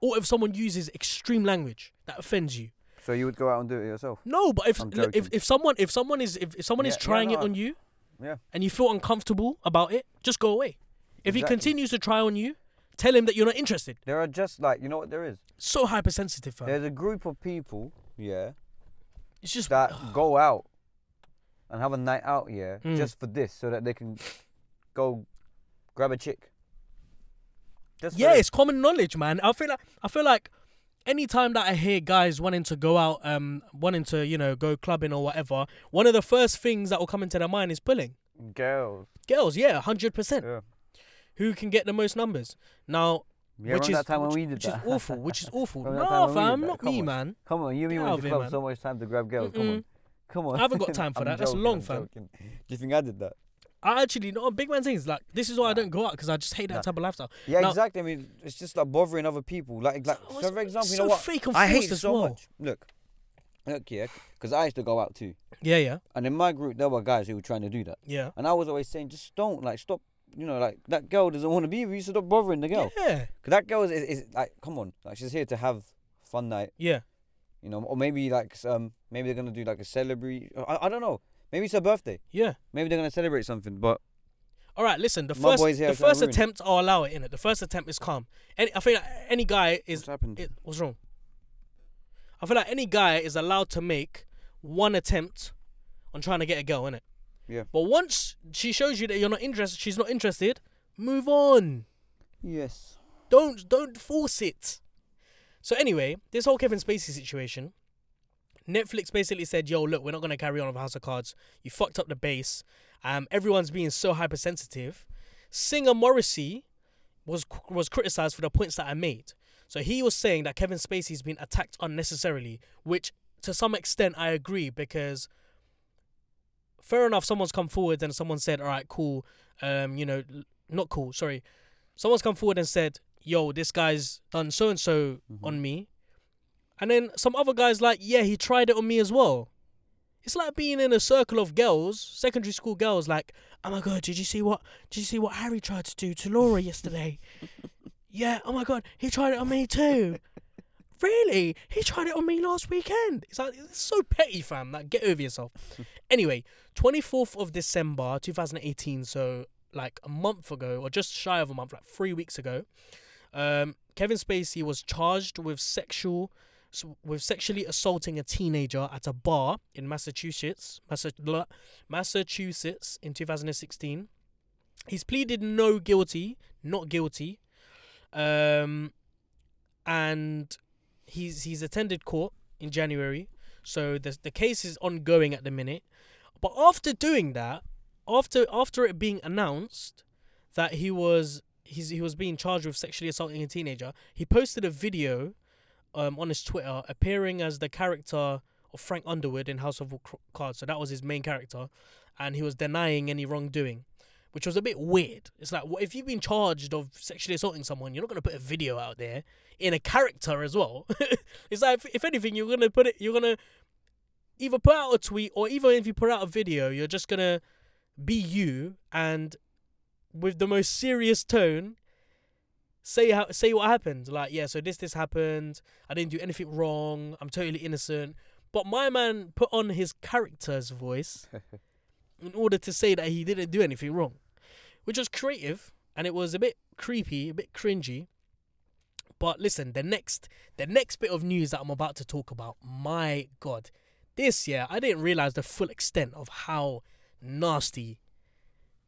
A: or if someone uses extreme language that offends you.
B: So you would go out and do it yourself?
A: No, but if if, if someone if someone is if, if someone is
B: Yeah, yeah,
A: trying it on you,
B: Yeah.
A: and you feel uncomfortable about it, just go away. If he continues to try on you, tell him that you're not interested.
B: There are just like you know what there is.
A: So hypersensitive, fam.
B: There's a group of people, yeah,
A: It's just
B: that go out and have a night out, yeah,
A: Mm.
B: just for this, so that they can go grab a chick. Just
A: yeah,
B: this.
A: it's common knowledge, man. I feel like I feel like anytime that I hear guys wanting to go out, um, wanting to you know go clubbing or whatever, one of the first things that will come into their mind is pulling.
B: girls.
A: Girls, yeah, hundred percent. Who can get the most numbers now?
B: Yeah,
A: which is
B: that time
A: which,
B: when we did
A: which
B: that.
A: is awful. Which is awful. No,
B: time when we did
A: fam, not
B: Come
A: me,
B: on.
A: man.
B: Come on, you and me
A: Get
B: went to
A: of
B: the club
A: man.
B: so much time to grab girls. Come on, come on.
A: I haven't got time for
B: I'm
A: that. That's long,
B: I'm
A: fam.
B: joking. Do you think I did that?
A: I actually no big man thing things like this is why I don't go out because I just hate that type of lifestyle.
B: Yeah,
A: Now-
B: exactly. I mean, it's just like bothering other people. Like, like
A: Oh,
B: so for example, you
A: so
B: know what?
A: fake and
B: I hate
A: forced
B: it
A: as
B: so
A: well.
B: much. Look, look, yeah, because I used to go out too,
A: Yeah, yeah,
B: and in my group there were guys who were trying to do that,
A: yeah.
B: and I was always saying, just don't like stop. You know, like that girl doesn't want to be with you, so stop bothering the girl.
A: Yeah,
B: Cause that girl is, is, is like, come on, like she's here to have fun night,
A: yeah.
B: you know, or maybe like um maybe they're gonna do like a celebrate. I, I don't know. Maybe it's her birthday.
A: Yeah.
B: Maybe they're gonna celebrate something. But
A: All right, listen. The
B: My
A: first, the
B: are trying to
A: first attempt, I'll allow it in it. The first attempt is calm. Any, I feel like any guy is.
B: what's happened?
A: It, what's wrong? I feel like any guy is allowed to make one attempt on trying to get a girl, in it.
B: Yeah.
A: But once she shows you that you're not interested, she's not interested. Move on.
B: yes.
A: Don't don't force it. So anyway, this whole Kevin Spacey situation, Netflix basically said, "Yo, look, we're not gonna carry on with House of Cards. You fucked up the base. Um, everyone's being so hypersensitive." Singer Morrissey was was criticized for the points that I made. So he was saying that Kevin Spacey's been attacked unnecessarily, which to some extent I agree because fair enough, someone's come forward and someone said, "All right, cool." Um, you know, not cool. Sorry, someone's come forward and said, "Yo, this guy's done so and so
B: Mhm.
A: on me," and then some other guys like, "Yeah, he tried it on me as well." It's like being in a circle of girls, secondary school girls, like, "Oh my god, did you see what? Did you see what Harry tried to do to Laura yesterday?" yeah. Oh my god, he tried it on me too. really? He tried it on me last weekend. It's like it's so petty, fam. Like, get over yourself. anyway, twenty fourth of December, two thousand eighteen. So like a month ago, or just shy of a month, like three weeks ago, um, Kevin Spacey was charged with sexual with sexually assaulting a teenager at a bar in Massachusetts, Massachusetts in 2016. He's pleaded no guilty, not guilty, um, and he's he's attended court in January. So the the case is ongoing at the minute. But after doing that, after after it being announced that he was he's, he was being charged with sexually assaulting a teenager, he posted a video um, on his Twitter appearing as the character of Frank Underwood in House of Cards. So that was his main character, and he was denying any wrongdoing, which was a bit weird. It's like, if you've been charged of sexually assaulting someone, you're not gonna put a video out there in a character as well. it's like, if, if anything, you're gonna put it, you're gonna either put out a tweet or even if you put out a video, you're just gonna be you and with the most serious tone say how say what happened. Like yeah so this this happened. I didn't do anything wrong. I'm totally innocent. But my man put on his character's voice in order to say that he didn't do anything wrong which was creative and it was a bit creepy a bit cringy. But listen the next the next bit of news that i'm about to talk about my god this year i didn't realize the full extent of how nasty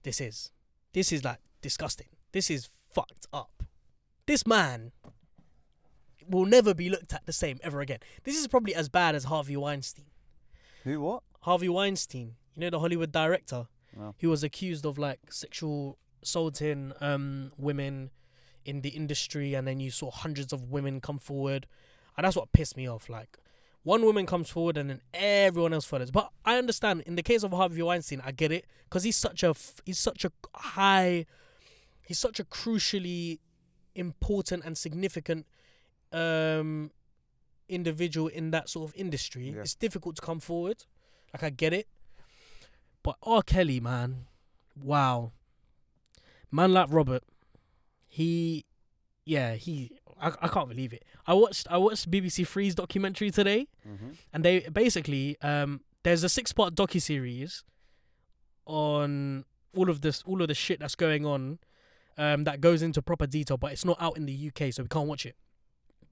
A: this is. This is like disgusting. This is fucked up this man will never be looked at the same ever again. This is probably as bad as Harvey Weinstein.
B: Who? What?
A: Harvey Weinstein, you know the Hollywood director
B: No.
A: who was accused of like sexual assaulting um women in the industry and then you saw hundreds of women come forward. And that's what pissed me off like one woman comes forward and then everyone else follows. But I understand in the case of Harvey Weinstein, I get it because he's such a he's such a high, he's such a crucially important and significant um individual in that sort of industry.
B: Yeah.
A: It's difficult to come forward. Like I get it, But R. Kelly, man, wow, man like Robert, he, yeah, he, I, I can't believe it. I watched I watched BBC Three's documentary today,
B: Mm-hmm.
A: and they basically um there's a six part docu series on all of this all of the shit that's going on um that goes into proper detail but it's not out in the UK so we can't watch it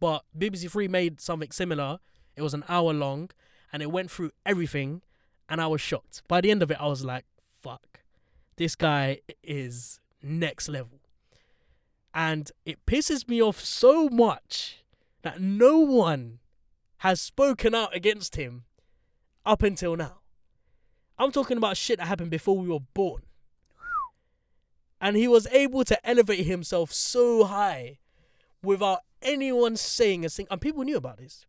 A: but BBC 3 made something similar it was an hour long and it went through everything and I was shocked by the end of it I was like fuck this guy is next level and it pisses me off so much that no one has spoken out against him up until now. I'm talking about shit that happened before we were born. And he was able to elevate himself so high without anyone saying a thing. And people knew about this.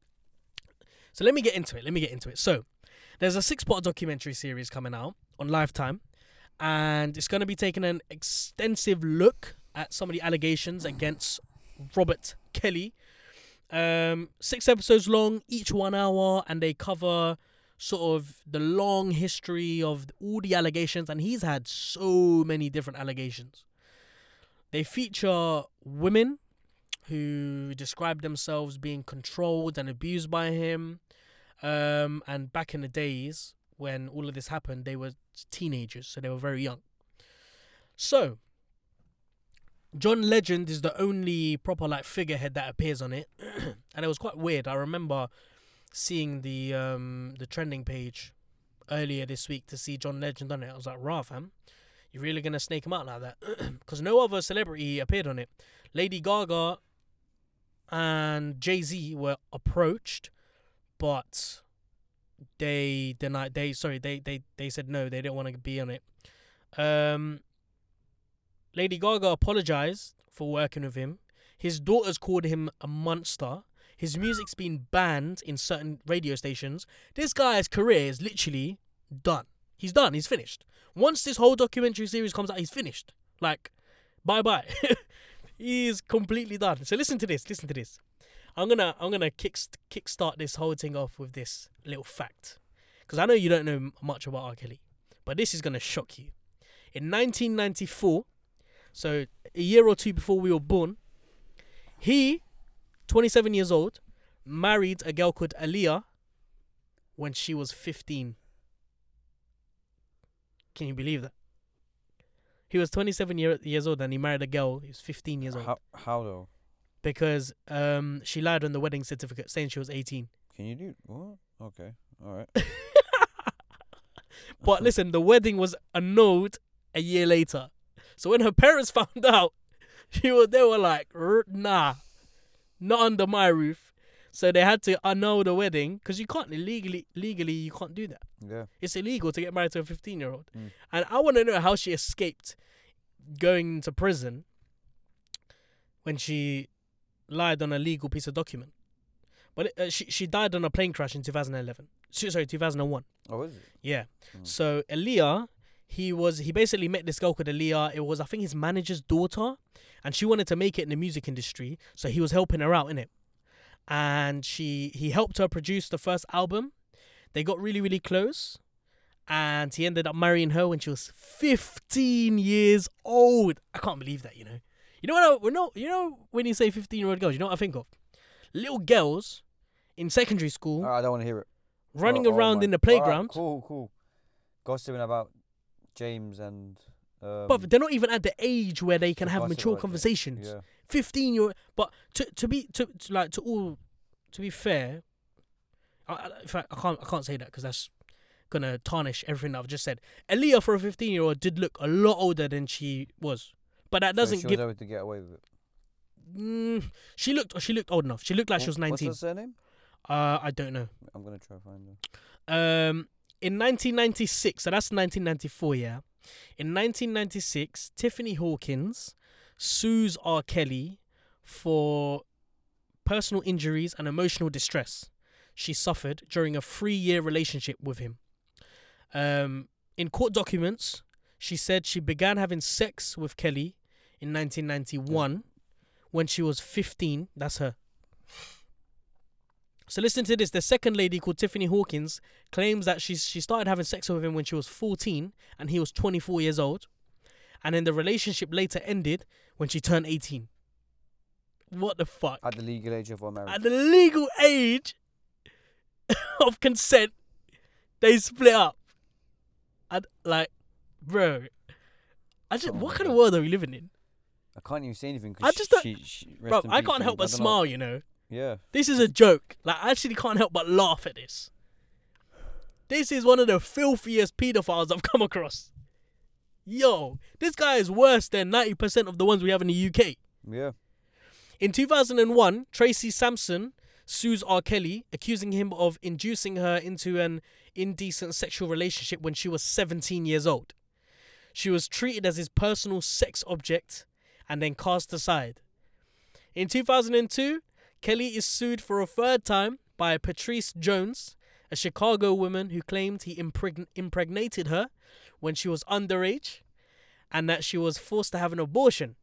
A: So let me get into it. Let me get into it. So there's a six part documentary series coming out on Lifetime. And it's going to be taking an extensive look at some of the allegations against Robert Kelly. Um, six episodes long, each one hour, and they cover sort of the long history of all the allegations, and he's had so many different allegations. They feature women who describe themselves being controlled and abused by him. Um, and back in the days when all of this happened, they were teenagers, so they were very young. So, John Legend is the only proper like figurehead that appears on it, and it was quite weird. I remember seeing the um the trending page earlier this week to see John Legend on it. I was like, "Raw, fam, you really gonna snake him out like that?" Because no other celebrity appeared on it. Lady Gaga and Jay Z were approached, but they denied. They sorry, they they they said no. They didn't want to be on it. Um, Lady Gaga apologized for working with him. His daughters called him a monster. His music's been banned in certain radio stations. This guy's career is literally done. He's done. He's finished. Once this whole documentary series comes out, he's finished. Like, bye bye. he's completely done. So listen to this. Listen to this. I'm gonna I'm gonna kick kickstart this whole thing off with this little fact, because I know you don't know much about R. Kelly, but this is gonna shock you. In 1994, so a year or two before we were born, he, 27 years old, married a girl called Aaliyah when she was 15. Can you believe that? He was 27 year, years old and he married a girl. He was 15 years old
B: How, how though?
A: because um she lied on the wedding certificate saying she was 18.
B: Can you do what? Okay, all right.
A: But listen, the wedding was annulled a year later. So when her parents found out, she was they were like, "R- "Nah, not under my roof." So they had to annul the wedding because you can't legally legally you can't do that.
B: Yeah.
A: It's illegal to get married to a 15 year old.
B: Mm.
A: And I want to know how she escaped going into prison when she lied on a legal piece of document. But it, uh, she she died on a plane crash in 2011. Sorry, 2001.
B: Oh, is it?
A: Yeah.
B: Mm.
A: So Aaliyah, he was he basically met this girl called Aaliyah. It was I think his manager's daughter, and she wanted to make it in the music industry. So he was helping her out in it, and she he helped her produce the first album. They got really really close, and he ended up marrying her when she was 15 years old. I can't believe that. You know. You know what? I, you know. You know when you say 15 year old girls, you know what I think of? Little girls in secondary school
B: Oh, I don't want to hear it.
A: running
B: Oh, oh
A: around
B: my-
A: in the
B: all right,
A: playground.
B: cool, cool. Gossiping about James and. Um,
A: But they're not even at the age where they can have mature
B: it.
A: conversations.
B: Yeah.
A: Fifteen year, but to to be to, to like to all to be fair, I, in fact I can't I can't say that because that's gonna tarnish everything that I've just said. Aaliyah for a fifteen year old did look a lot older than she was, but that doesn't
B: she
A: give.
B: was able to get away with it.
A: Mm, she looked she looked old enough. She looked like she was nineteen.
B: What's her surname?
A: Uh, I don't know.
B: I'm gonna try to find her.
A: Um, in 1996, so that's 1994, yeah. In 1996, Tiffany Hawkins sues R. Kelly for personal injuries and emotional distress she suffered during a three-year relationship with him. Um, in court documents, she said she began having sex with Kelly in 1991 when she was 15. That's her. So listen to this. The second lady called Tiffany Hawkins claims that she she started having sex with him when she was 14 and he was 24 years old, and then the relationship later ended when she turned 18. What the fuck?
B: At the legal age of marriage.
A: At the legal age of consent, they split up. And like, bro, I just
B: Oh
A: what kind of world are we living in,
B: I can't even say anything.
A: I just don't-
B: she, she,
A: bro? I can't help but
B: I don't know.
A: smile. You know,
B: Yeah.
A: this is a joke. Like, I actually can't help but laugh at this. This is one of the filthiest pedophiles I've come across. Yo, this guy is worse than 90% of the ones we have in the UK.
B: Yeah.
A: In 2001, Tracy Sampson sues R. Kelly, accusing him of inducing her into an indecent sexual relationship when she was 17 years old. She was treated as his personal sex object and then cast aside. In 2002, Kelly is sued for a third time by Patrice Jones, a Chicago woman who claimed he impregn- impregnated her when she was underage and that she was forced to have an abortion.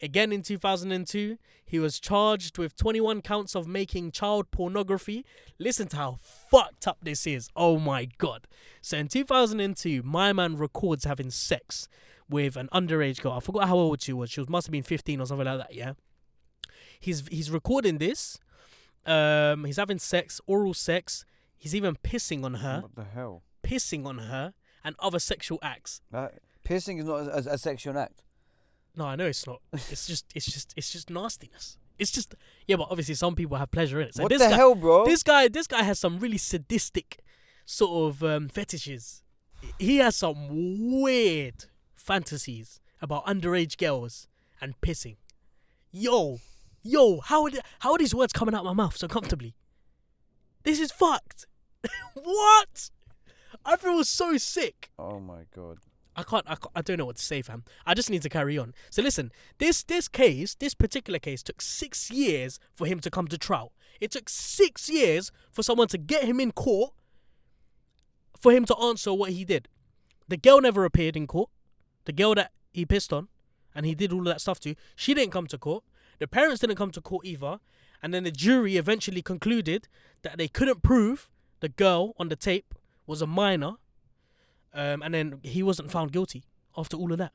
A: Again in 2002, he was charged with 21 counts of making child pornography. Listen to how fucked up this is. Oh my god. So in 2002, my man records having sex with an underage girl. I forgot how old she was. She must have been 15 or something like that, yeah? He's he's recording this. Um he's having sex, oral sex. He's even pissing on her,
B: What the hell?
A: pissing on her and other sexual acts.
B: That piercing is not a, a, a sexual act.
A: No, I know it's not. It's just, it's just, it's just nastiness. It's just, yeah, but obviously some people have pleasure in it. So
B: what
A: this
B: the
A: guy,
B: hell, bro?
A: this guy, this guy has some really sadistic sort of um, fetishes. He has some weird fantasies about underage girls and pissing. Yo, yo, how are the, how are these words coming out my mouth so comfortably? This is fucked. what? I feel so sick.
B: oh my god.
A: I can't, I can't. I don't know what to say, fam. I just need to carry on. So listen, this this case, this particular case, took six years for him to come to trial. It took six years for someone to get him in court, for him to answer what he did. The girl never appeared in court. The girl that he pissed on, and he did all of that stuff to, she didn't come to court. The parents didn't come to court either. And then the jury eventually concluded that they couldn't prove the girl on the tape was a minor um, and then he wasn't found guilty after all of that.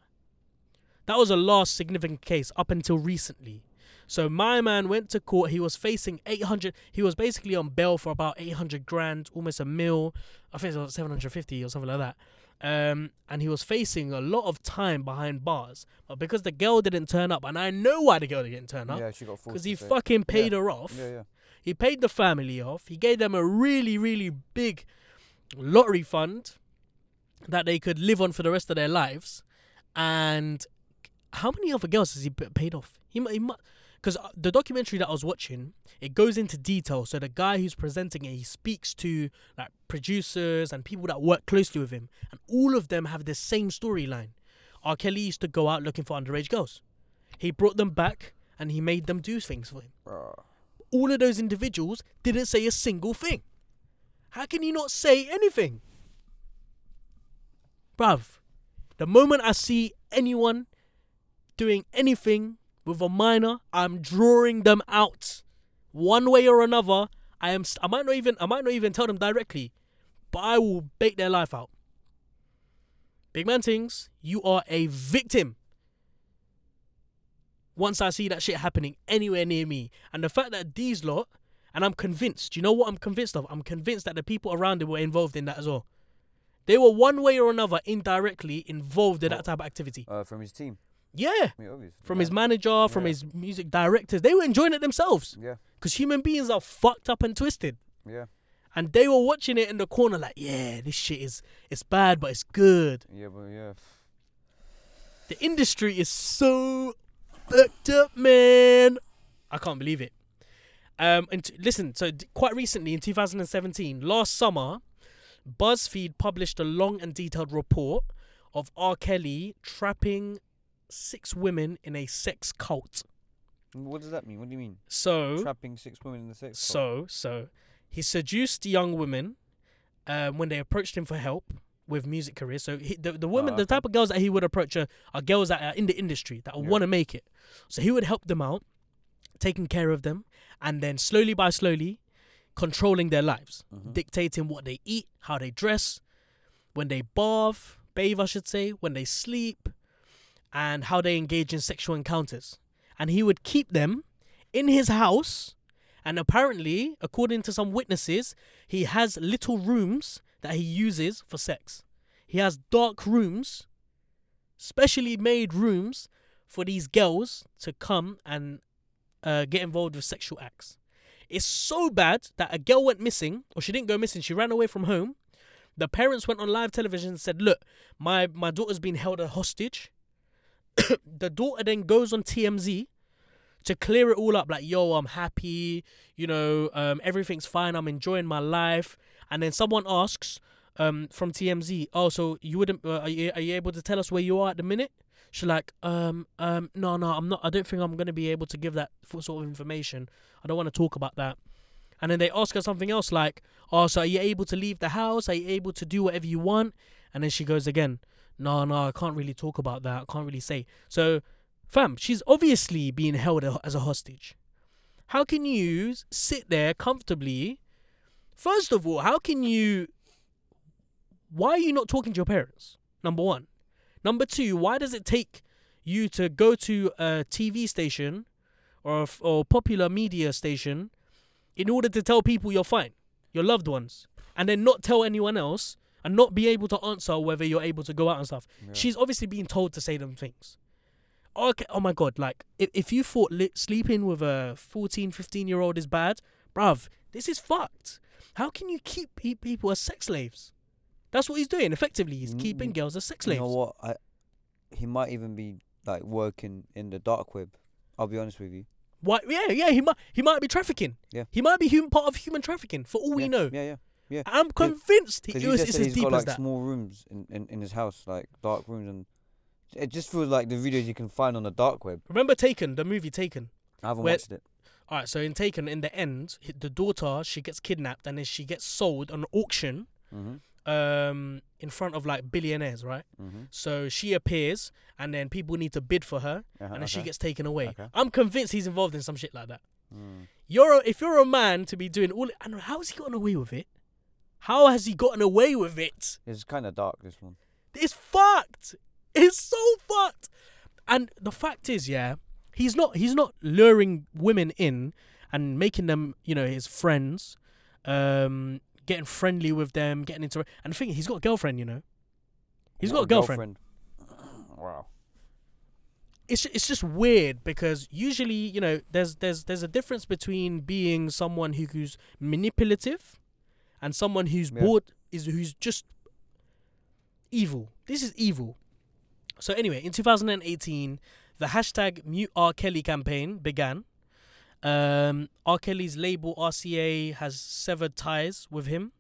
A: That was a last significant case up until recently. So my man went to court. He was facing 800. He was basically on bail for about 800 grand, almost a mil. I think it was 750 or something like that. Um, and he was facing a lot of time behind bars. But because the girl didn't turn up, and I know why the girl didn't turn up,
B: Yeah, she got forced.
A: because he
B: say.
A: fucking paid
B: Yeah.
A: her off.
B: Yeah, yeah.
A: He paid the family off. He gave them a really, really big lottery fund that they could live on for the rest of their lives. And how many other girls has he paid off? He, he because uh, the documentary that I was watching, it goes into detail. So the guy who's presenting it, he speaks to like producers and people that work closely with him, and all of them have the same storyline. R. Kelly used to go out looking for underage girls. He brought them back and he made them do things for him
B: Bruh.
A: all of those individuals didn't say a single thing. How can you not say anything? Bruv, the moment I see anyone doing anything with a minor, I'm drawing them out. One way or another, I am I might not even I might not even tell them directly, but I will bait their life out. Big man things, you are a victim once I see that shit happening anywhere near me. And the fact that these lot, and I'm convinced, you know what I'm convinced of? I'm convinced that the people around him were involved in that as well. They were one way or another indirectly involved in that type of activity.
B: Uh, from his team.
A: Yeah. From his manager, from his music directors. They were enjoying it themselves.
B: Yeah,
A: Because human beings are fucked up and twisted.
B: yeah,
A: And they were watching it in the corner like, yeah, this shit is it's bad, but it's good.
B: yeah, but yeah.
A: The industry is so fucked up, man. I can't believe it. Um, and t- listen, so d- quite recently in 2017, last summer, BuzzFeed published a long and detailed report of R. Kelly trapping six women in a sex cult.
B: What does that mean? What do you mean?
A: So,
B: Trapping six women in the sex. cult?
A: so, so, he seduced young women um, when they approached him for help with music careers. So he, the the women,
B: Ah,
A: the type of girls that he would approach are, are girls that are in the industry that
B: Yeah.
A: want to make it. So he would help them out, taking care of them, and then slowly by slowly, controlling their lives,
B: Mhm.
A: dictating what they eat, how they dress, when they bath, bathe, I should say, when they sleep, and how they engage in sexual encounters. And he would keep them in his house. And apparently, according to some witnesses, he has little rooms that he uses for sex. He has dark rooms, specially made rooms for these girls to come and uh, get involved with sexual acts. It's so bad that a girl went missing, or she didn't go missing, she ran away from home. The parents went on live television and said, Look, my, my daughter's been held a hostage. the daughter then goes on TMZ to clear it all up like, Yo, I'm happy, you know, um, everything's fine, I'm enjoying my life. And then someone asks um, from TMZ, Oh, so you wouldn't, uh, are, you, are you able to tell us where you are at the minute? She's like, um, um, no, no, I'm not. I don't think I'm gonna be able to give that sort of information. I don't want to talk about that. And then they ask her something else like, oh, so are you able to leave the house? Are you able to do whatever you want? And then she goes again, no, no, I can't really talk about that. I can't really say. So, fam, she's obviously being held as a hostage. How can you sit there comfortably? First of all, how can you? Why are you not talking to your parents? Number one. Number two, why does it take you to go to a TV station or or popular media station in order to tell people you're fine, your loved ones, and then not tell anyone else and not be able to answer whether you're able to go out and stuff?
B: Yeah.
A: She's obviously being told to say them things. Okay, oh my god, like if, if you thought li- sleeping with a 14, 15 year old is bad, bruv, this is fucked. How can you keep pe- people as sex slaves? That's what he's doing. Effectively, he's keeping
B: mm,
A: girls as sex slaves.
B: You know what? I he might even be like working in the dark web. I'll be honest with you.
A: Why? Yeah, yeah. He might. He might be trafficking.
B: Yeah.
A: He might be human, part of human trafficking. For all we know,
B: Yeah, yeah.
A: I'm convinced he, it was, it's as
B: he's
A: deep
B: got
A: as
B: like
A: that.
B: small rooms in, in, in his house, like dark rooms, and it just feels like the videos you can find on the dark web.
A: Remember Taken, the movie Taken.
B: I haven't
A: Where-
B: watched it.
A: All right, so in Taken, in the end, the daughter she gets kidnapped and then she gets sold on auction,
B: Mhm.
A: um, in front of like billionaires, right?
B: Mhm.
A: So she appears, and then people need to bid for her,
B: Uh-huh,
A: and then she gets taken away.
B: Okay.
A: I'm convinced he's involved in some shit like that.
B: Mm.
A: You're a, if you're a man to be doing all, and how has he gotten away with it? How has he gotten away with it?
B: It's kind of dark. This one.
A: It's fucked. It's so fucked. And the fact is, yeah, he's not he's not luring women in and making them, you know, his friends, um, getting friendly with them, getting into and the thing he's got a girlfriend, you know. he's got a girlfriend.
B: wow.
A: It's it's just weird because usually, you know, there's there's there's a difference between being someone who, who's manipulative and someone who's
B: Yeah.
A: bored is who's just evil. This is evil. So anyway, in 2018, the hashtag Mute R Kelly campaign began. Um, R Kelly's label RCA has severed ties with him.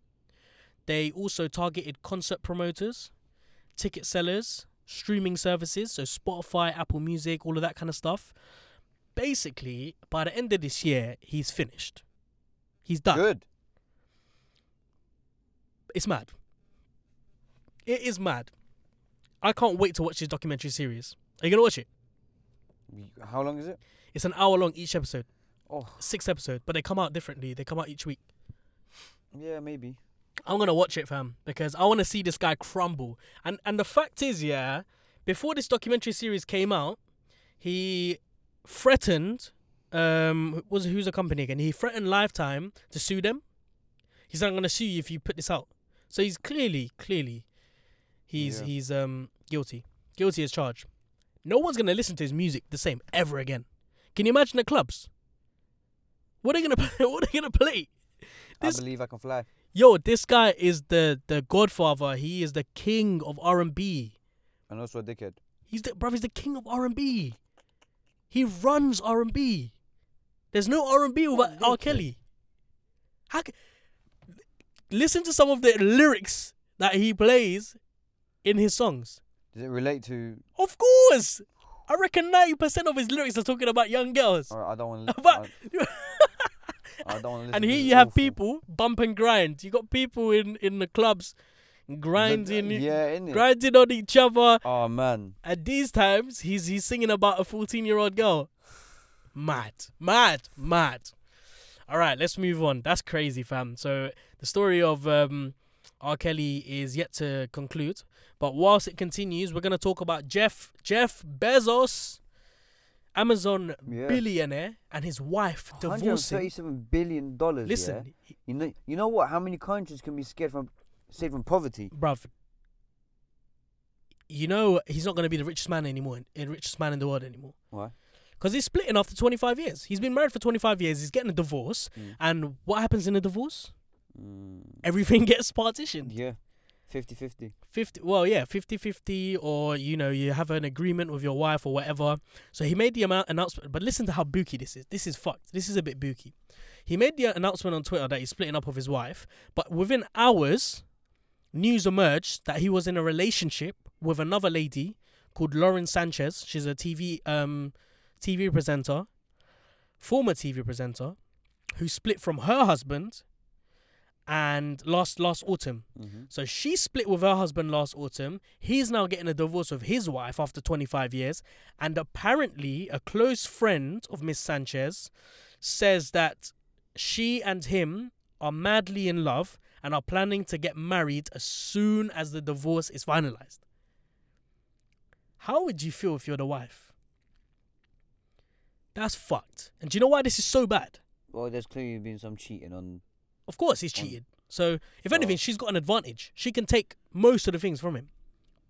A: They also targeted concert promoters, ticket sellers, streaming services, so Spotify, Apple Music, all of that kind of stuff. Basically, by the end of this year, he's finished. He's done.
B: Good.
A: It's mad. It is mad. I can't wait to watch this documentary series. Are you gonna watch it?
B: How long is it?
A: It's an hour long each episode,
B: Oh.
A: Six episodes, but they come out differently. They come out each week.
B: yeah, maybe.
A: I'm gonna watch it, fam, because I want to see this guy crumble. And and the fact is, yeah, before this documentary series came out, he threatened. Um, was who's the company again? He threatened Lifetime to sue them. He said, "I'm gonna sue you if you put this out." So he's clearly, clearly, he's
B: Yeah.
A: he's um guilty, guilty as charged. No one's gonna listen to his music the same ever again. Can you imagine the clubs? What are they gonna what are they gonna play? This-
B: I believe I can fly.
A: Yo, this guy is the the Godfather. He is the king of R and B.
B: And also a dickhead.
A: He's the bruv. He's the king of R and B. He runs R and B. There's no R and B without R. Kelly. How? Listen to some of the lyrics that he plays in his songs.
B: Does it relate to?
A: Of course, I reckon ninety percent of his lyrics are talking about young girls.
B: Or I don't want to. I, I don't want to.
A: and here you have people bump and grind. You got people in in the clubs grinding,
B: Yeah, innit?
A: grinding on each other.
B: Oh man.
A: At these times, he's he's singing about a 14 year old girl. Mad, mad, mad. All right, let's move on. That's crazy, fam. So the story of um, R. Kelly is yet to conclude, but whilst it continues, we're gonna talk about Jeff Jeff Bezos, Amazon
B: Yeah.
A: billionaire, and his wife divorcing.
B: 137 billion dollars.
A: Listen,
B: yeah? You know, you know what? How many countries can be scared from, saved from poverty?
A: bruv. You know he's not gonna be the richest man anymore, the richest man in the world anymore.
B: Why?
A: Because he's splitting after 25 years. He's been married for 25 years. He's getting a divorce,
B: Mm.
A: and what happens in a divorce?
B: Mm,
A: Everything gets partitioned.
B: yeah, 50-50.
A: 50 well yeah 50-50 or you know you have an agreement with your wife or whatever so he made the amount announcement but listen to how booky this is this is fucked this is a bit booky he made the announcement on twitter that he's splitting up with his wife but within hours news emerged that he was in a relationship with another lady called lauren sanchez she's a tv um tv presenter former tv presenter who split from her husband and last last autumn
B: Mm-hmm.
A: so she split with her husband last autumn. He's now getting a divorce with his wife after 25 years. And apparently, a close friend of Miss Sanchez says that she and him are madly in love and are planning to get married as soon as the divorce is finalized. How would you feel if you're the wife? That's fucked. And do you know why this is so bad?
B: Well, there's clearly been some cheating on.
A: Of course, he's cheated. So, if
B: so-
A: anything, she's got an advantage. She can take most of the things from him.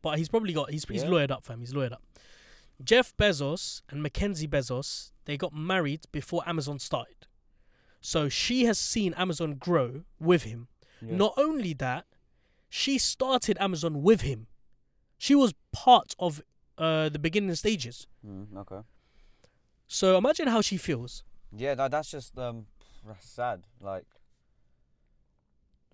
A: But he's probably got he's he's
B: Yeah.
A: lawyered up, fam. He's lawyered up. Jeff Bezos and Mackenzie Bezos they got married before Amazon started. So she has seen Amazon grow with him.
B: Yeah.
A: Not only that, she started Amazon with him. She was part of uh, the beginning stages.
B: Mm, okay.
A: So imagine how she feels.
B: Yeah, that, that's just um, that's sad. Like,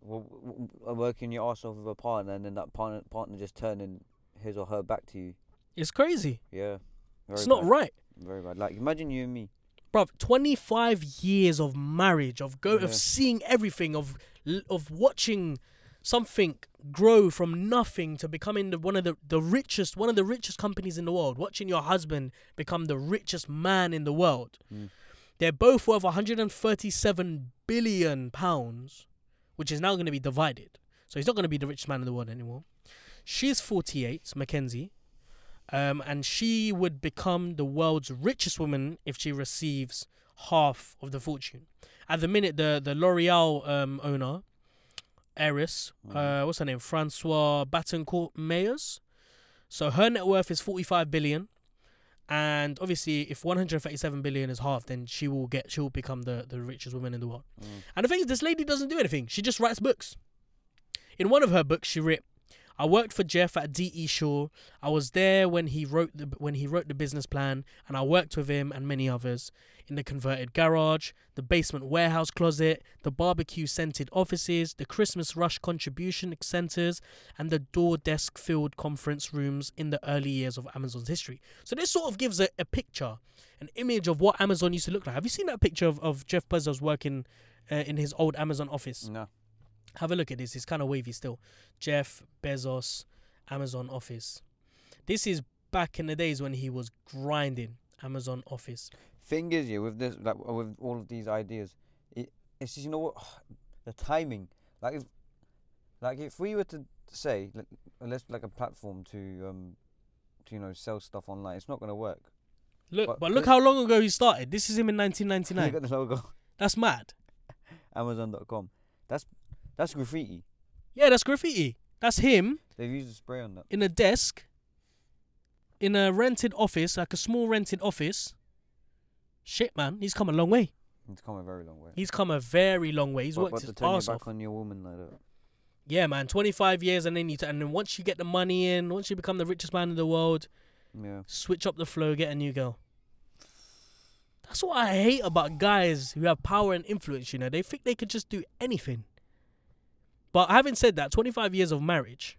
B: w- w- w- working your ass off with a partner, and then that partner partner just turning his or her back to you.
A: It's crazy.
B: Yeah.
A: It's not right.
B: Very bad. Like, imagine you and me.
A: Bruv, 25 years of marriage, of go
B: Yeah.
A: of seeing everything, of of watching something grow from nothing to becoming the, one of the, the richest, one of the richest companies in the world. Watching your husband become the richest man in the world.
B: Mm.
A: They're both worth 137 billion pounds, which is now going to be divided. So he's not going to be the richest man in the world anymore. She's 48, Mackenzie, um, and she would become the world's richest woman if she receives half of the fortune. At the minute, the the L'Oreal um, owner, heiress, uh, what's her name, Francois Bettencourt Meyers. So her net worth is 45 billion. And obviously, if 137 billion is half, then she will get, she will become the, the richest woman in the world.
B: Mm.
A: And the thing is, this lady doesn't do anything. She just writes books. In one of her books, she wrote, "I worked for Jeff at D.E. Shaw. I was there when he wrote the when he wrote the business plan, and I worked with him and many others in the converted garage, the basement warehouse closet, the barbecue scented offices, the Christmas rush contribution centers, and the door desk filled conference rooms in the early years of Amazon's history." So this sort of gives a, a picture, an image of what Amazon used to look like. Have you seen that picture of, of Jeff Bezos working uh, in his old Amazon office?
B: No.
A: Have a look at this. It's kind of wavy still. Jeff Bezos, Amazon office. This is back in the days when he was grinding Amazon office.
B: Thing is, yeah, with this, like, uh, with all of these ideas, it, it's just, you know what, the timing. Like if, like if we were to say, like, let's like a platform to um, to you know sell stuff online, it's not gonna work.
A: Look,
B: But
A: but, look how long ago he started. This is him in
B: Look
A: 1999.
B: at the logo,
A: That's mad.
B: Amazon.com. That's that's graffiti.
A: Yeah, that's graffiti. That's him
B: They've used a spray on that.
A: in a desk in a rented office, like a small rented office. Shit, man, he's come a long way.
B: He's come a very long way.
A: He's come a very long way. He's
B: but,
A: worked
B: but
A: his
B: to turn
A: ass
B: back
A: off.
B: on your woman like that.
A: Yeah, man, 25 years and then you t- and then once you get the money in, once you become the richest man in the world,
B: Yeah.
A: switch up the flow, get a new girl. That's what I hate about guys who have power and influence, you know. They think they could just do anything. But having said that, 25 years of marriage.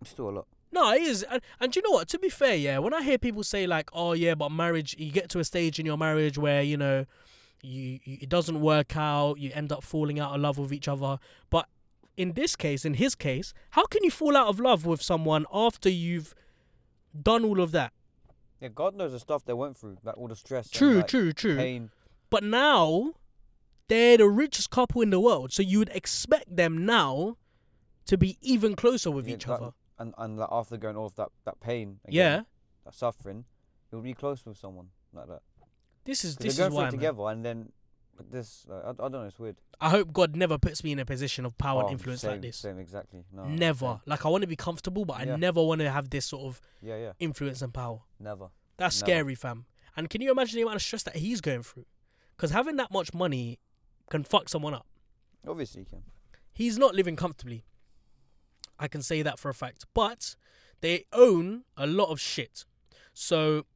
B: It's still a lot.
A: No, it is. And, and you know what? To be fair, yeah, when I hear people say, like, oh, yeah, but marriage, you get to a stage in your marriage where, you know, you, you it doesn't work out, you end up falling out of love with each other. But in this case, in his case, how can you fall out of love with someone after you've done all of that?
B: Yeah, God knows the stuff they went through, like all the stress. and,
A: True,
B: like,
A: true, true.
B: Pain.
A: But now They're the richest couple in the world, so you would expect them now to be even closer with
B: Yeah,
A: each
B: that-
A: other.
B: And and like after going off that that pain, again,
A: Yeah,
B: that suffering, you'll be close with someone like that.
A: this is this
B: they're
A: is
B: going
A: why.
B: through it
A: man.
B: together, and then but this, like, I, I don't know, it's weird.
A: I hope God never puts me in a position of power and
B: Oh,
A: influence
B: same,
A: like this.
B: Same, exactly. No,
A: never.
B: same.
A: Like I want to be comfortable, but I never want to have this sort of
B: Yeah, yeah,
A: influence and power.
B: never.
A: That's
B: Never.
A: scary, fam. And can you imagine the amount of stress that he's going through? Because having that much money can fuck someone up.
B: Obviously, you can.
A: He's not living comfortably. I can say that for a fact. But they own a lot of shit. So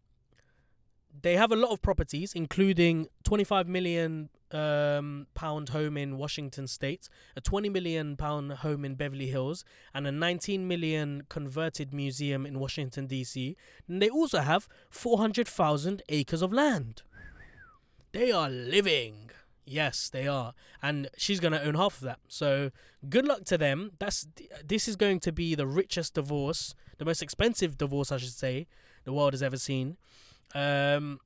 A: they have a lot of properties, including 25 million um, pound home in Washington State, a 20 million pound home in Beverly Hills, and a 19 million converted museum in Washington D.C. And they also have 400,000 acres of land. They are living. Yes, they are, and she's gonna own half of that. So good luck to them. That's this is going to be the richest divorce, the most expensive divorce, I should say, the world has ever seen. Um,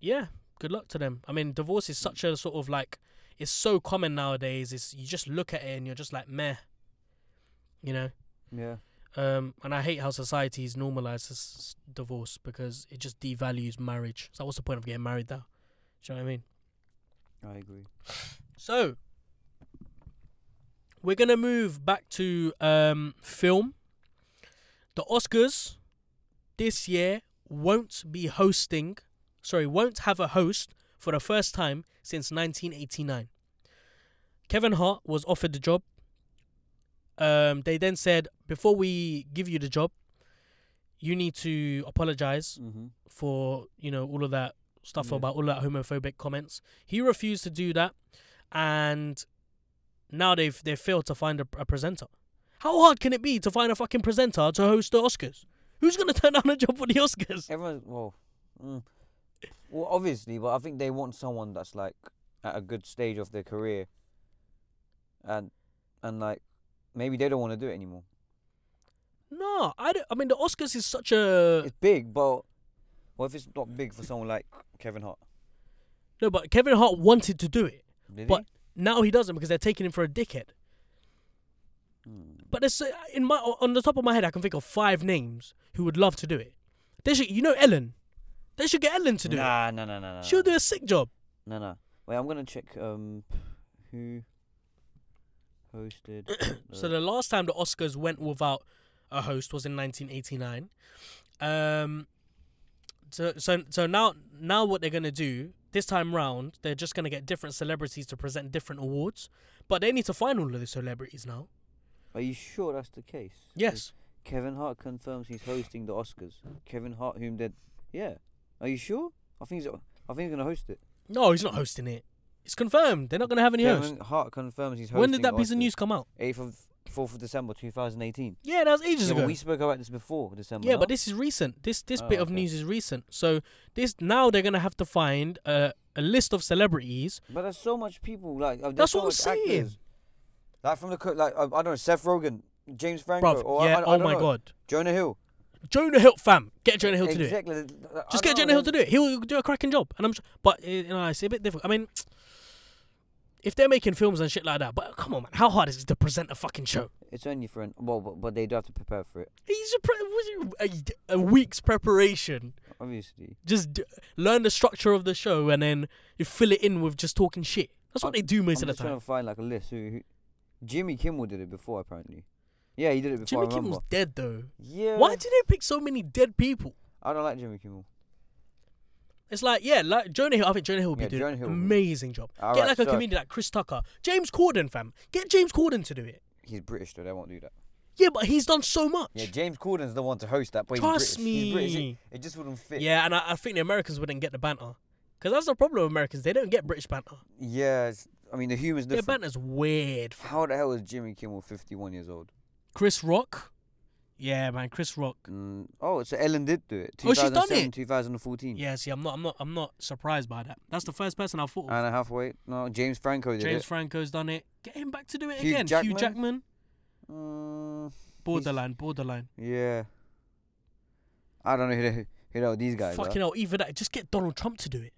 A: yeah, good luck to them. I mean, divorce is such a sort of like it's so common nowadays. It's you just look at it and you're just like meh, you know.
B: Yeah.
A: Um, and I hate how society's normalized this divorce because it just devalues marriage. So what's the point of getting married now? Do you know what I mean?
B: I agree.
A: So we're gonna move back to um, film. The Oscars this year won't be hosting. Sorry, won't have a host for the first time since 1989. Kevin Hart was offered the job. Um, they then said, before we give you the job, you need to apologize
B: Mm-hmm.
A: for you know all of that stuff
B: Yeah.
A: about all that homophobic comments. He refused to do that, and now they've they failed to find a, a presenter. How hard can it be to find a fucking presenter to host the Oscars? Who's gonna turn down a job for the Oscars?
B: Everyone, well, mm, well, obviously, but I think they want someone that's like at a good stage of their career, and and like maybe they don't want to do it anymore.
A: No, I don't. I mean, the Oscars is such a
B: It's big, but what if it's not big for someone like Kevin Hart?
A: no. But Kevin Hart wanted to do it.
B: Did
A: But- Now he doesn't because they're taking him for a dickhead.
B: Hmm.
A: But uh, in my on the top of my head, I can think of five names who would love to do it. They should, you know, Ellen. They should get Ellen to do it.
B: Nah, no, no, no, no.
A: She'll do a sick job.
B: No, no. Wait, I'm gonna check. Um, who hosted?
A: So the last time the Oscars went without a host was in 1989. Um, so so so now now what they're gonna do this time round, they're just gonna get different celebrities to present different awards, but they need to find all of the celebrities now.
B: Are you sure that's the case?
A: Yes,
B: Kevin Hart confirms he's hosting the Oscars. Kevin Hart, whom did? Yeah. Are you sure? I think he's. I think he's gonna host it.
A: no, he's not hosting it. It's confirmed. They're not gonna have any host.
B: Kevin Hart confirms he's hosting.
A: When did that piece of news come out?
B: 8th of 4th of December 2018.
A: Yeah, that was ages
B: Yeah, but
A: ago.
B: we spoke about this before December.
A: Yeah,
B: no?
A: but this is recent. This this
B: Oh,
A: bit of
B: okay.
A: news is recent. So this now they're gonna have to find a a list of celebrities.
B: But there's so much people like. Uh, there's
A: That's
B: so
A: what I'm
B: much
A: saying.
B: Actors. Like from the co- like uh, I don't know Seth Rogen, James Franco,
A: Bruv,
B: or I-
A: yeah.
B: I, I
A: oh
B: don't
A: my
B: know,
A: god.
B: Jonah Hill.
A: Jonah Hill, fam, get Jonah Hill to do it.
B: exactly.
A: Just get Jonah Hill to do it. He'll do a cracking job. And I'm, s- but uh, you know, it's a bit difficult. I mean, if they're making films and shit like that, but come on, man, how hard is it to present a fucking show?
B: It's only for an well, but, but they do have to prepare for it.
A: He's a, pre- a, a week's preparation.
B: Obviously.
A: Just d- learn the structure of the show and then you fill it in with just talking shit. That's what
B: I'm-
A: they do most
B: I'm
A: of the
B: trying
A: time.
B: to find like a list. Who, who Jimmy Kimmel did it before apparently. Yeah, he did it before.
A: Jimmy. Kimmel's dead though.
B: Yeah.
A: Why do they pick so many dead people?
B: I don't like Jimmy Kimmel.
A: It's like, yeah, like Jonah Hill. I think Jonah Hill would be
B: Yeah,
A: doing
B: Jonah Hill would.
A: amazing job.
B: All
A: Get
B: right,
A: like a
B: so
A: comedian like Chris Tucker, James Corden, fam. Get James Corden to do it.
B: He's British, though. They won't do that.
A: Yeah, but he's done so much.
B: Yeah, James Corden's the one to host that, but
A: Trust
B: he's British. He's British.
A: me.
B: It, it just wouldn't fit.
A: Yeah, and I, I think the Americans wouldn't get the banter. Because that's the problem with Americans. They don't get British banter.
B: Yeah, it's, I mean the humor's
A: Their
B: different.
A: banter's weird. fam.
B: How the hell is Jimmy Kimmel 51 years old?
A: Chris Rock. Yeah, man, Chris Rock.
B: Mm, oh, so Ellen did do it.
A: Oh, she's done it?
B: 2014.
A: Yeah, see, I'm not, I'm not, I'm not surprised by that. That's the first person I thought. Of.
B: Anna Hathaway. No, James Franco did
A: James
B: it.
A: Franco's done it. Get him back to do it
B: Hugh
A: again. Hugh
B: Jackman?
A: Jackman.
B: Mm,
A: Borderline, borderline.
B: yeah. I don't know who the, who the these guys
A: Fucking
B: are.
A: hell, either that. Just get Donald Trump to do it.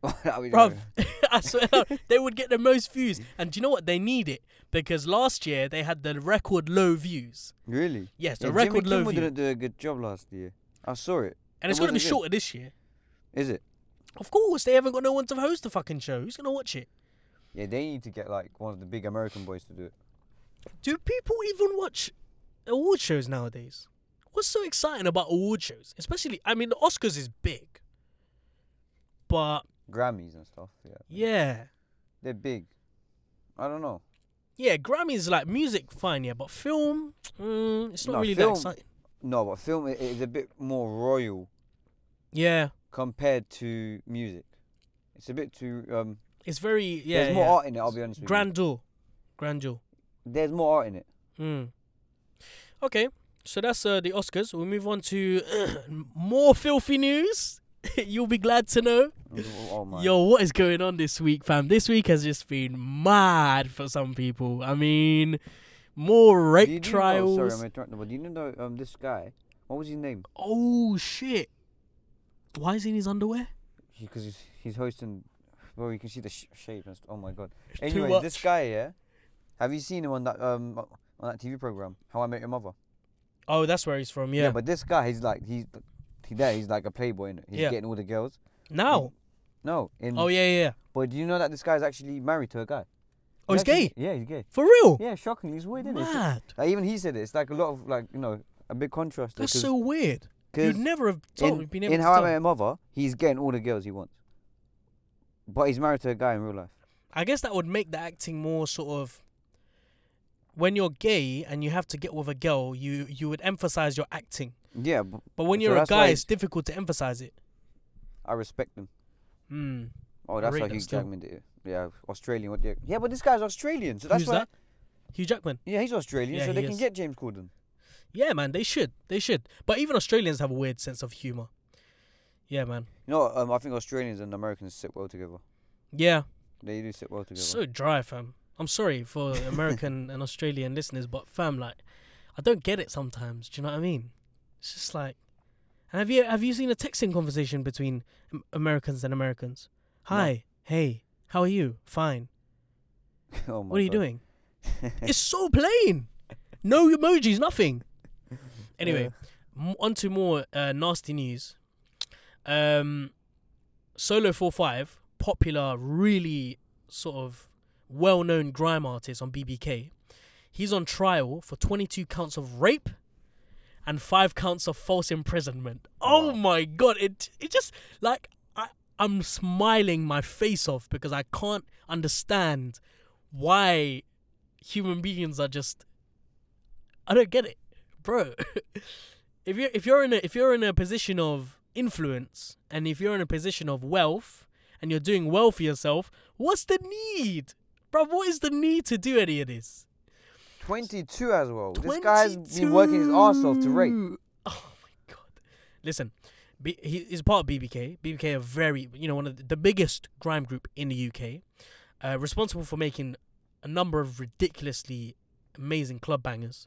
A: Bruv. I swear they would get the most views. And do you know what? They need it because last year they had the record low views.
B: Really?
A: Yes, the
B: Yeah,
A: record
B: Jimmy
A: low
B: Kimmel
A: views.
B: didn't do a good job last year. I saw it.
A: And it's
B: it
A: going to be
B: good.
A: shorter this year.
B: Is it?
A: Of course, they haven't got no one to host the fucking show. Who's going to watch it?
B: Yeah, they need to get like one of the big American boys to do it.
A: Do people even watch award shows nowadays? What's so exciting about award shows? Especially, I mean, the Oscars is big. But,
B: Grammys and stuff. Yeah,
A: yeah.
B: they're big. I don't know.
A: Yeah, Grammys, like, music, fine, yeah. But film, mm, it's not
B: No,
A: really
B: film-
A: that exciting.
B: No, but film is a bit more royal
A: Yeah.
B: compared to music. It's a bit too um.
A: It's very, yeah.
B: there's more
A: yeah.
B: art in it. I'll be honest with
A: Grandeur. Grandeur.
B: There's more art in it.
A: Mm. Okay, so that's uh, the Oscars. We'll move on to more filthy news. You'll be glad to know.
B: Oh.
A: Yo, what is going on this week, fam? This week has just been mad for some people. I mean, more rape
B: you- you know-
A: trials.
B: sorry, I'm interrupting. But do you know um this guy? What was his name?
A: oh shit! Why is he in his underwear?
B: Because he's he's hosting. Well, you can see the sh- shape and st- Oh my god. Anyway, this guy, yeah. Have you seen him on that um on that TV program? How I Met Your Mother.
A: Oh, that's where he's from. Yeah. Yeah.
B: but this guy, he's like he's he there. He's like a playboy. innit? He's
A: Yeah.
B: getting all the girls.
A: now.
B: No, in.
A: Oh yeah, yeah. yeah.
B: But do you know that this guy's actually married to a guy?
A: Oh, he's
B: actually-
A: gay.
B: Yeah, he's gay.
A: For real?
B: Yeah, shocking. He's weird, isn't it?
A: Mad.
B: Like, even he said it. It's like a lot of like you know a big contrast. there,
A: That's
B: 'cause-
A: so weird.
B: 'cause
A: You'd never have told
B: in,
A: been able
B: in
A: to
B: How I
A: tell.
B: Met Your Mother, he's getting all the girls he wants. But he's married to a guy in real life.
A: I guess that would make the acting more sort of when you're gay and you have to get with a girl, you you would emphasize your acting.
B: Yeah, but
A: But when
B: So
A: you're a
B: that's why
A: guy,
B: it's-
A: difficult to emphasize it.
B: I respect them.
A: Hmm.
B: Oh, that's
A: rate that
B: Hugh
A: still.
B: Jackman did it. Yeah, Australian. What? Yeah, yeah, but this guy's Australian, so that's
A: Who's
B: why.
A: that? Hugh Jackman.
B: Yeah, he's Australian,
A: Yeah,
B: so
A: he
B: they can
A: is.
B: get James Corden.
A: Yeah, man, they should. They should. But even Australians have a weird sense of humor. Yeah, man.
B: You know, um, I think Australians and Americans sit well together.
A: Yeah.
B: They do sit well together.
A: So dry, fam. I'm sorry for American and Australian listeners, but fam, like, I don't get it sometimes. Do you know what I mean? It's just like, and have you have you seen a texting conversation between Americans and Americans? Hi, hey, how are you? Fine.
B: oh my
A: What are you
B: God.
A: doing? it's so plain. No emojis, nothing. Anyway, m- on to more uh, nasty news. Um, Solo 45, popular, really sort of well known grime artist on BBK, he's on trial for 22 counts of rape and five counts of false imprisonment. Oh, oh
B: Wow.
A: my god, it it just like I I'm smiling my face off because I can't understand why human beings are just I don't get it, bro. if you if you're in a if you're in a position of influence and if you're in a position of wealth and you're doing well for yourself, what's the need, bro? What is the need to do any of this?
B: 22 as well. This guy's been working his arse off to rape.
A: Oh my god! Listen, B- he is part of BBK. BBK are very, you know, one of the, the biggest grime group in the UK, uh, responsible for making a number of ridiculously amazing club bangers.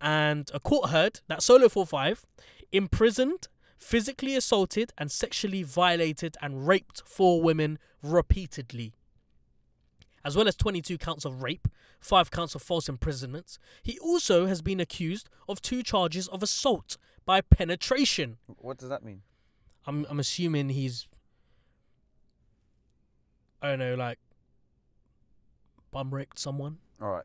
A: And a court heard that Solo 45 imprisoned, physically assaulted, and sexually violated and raped four women repeatedly. As well as 22 counts of rape, five counts of false imprisonments. He also has been accused of two charges of assault by penetration.
B: What does that mean?
A: I'm I'm assuming he's I don't know, like bum raped someone,
B: All right.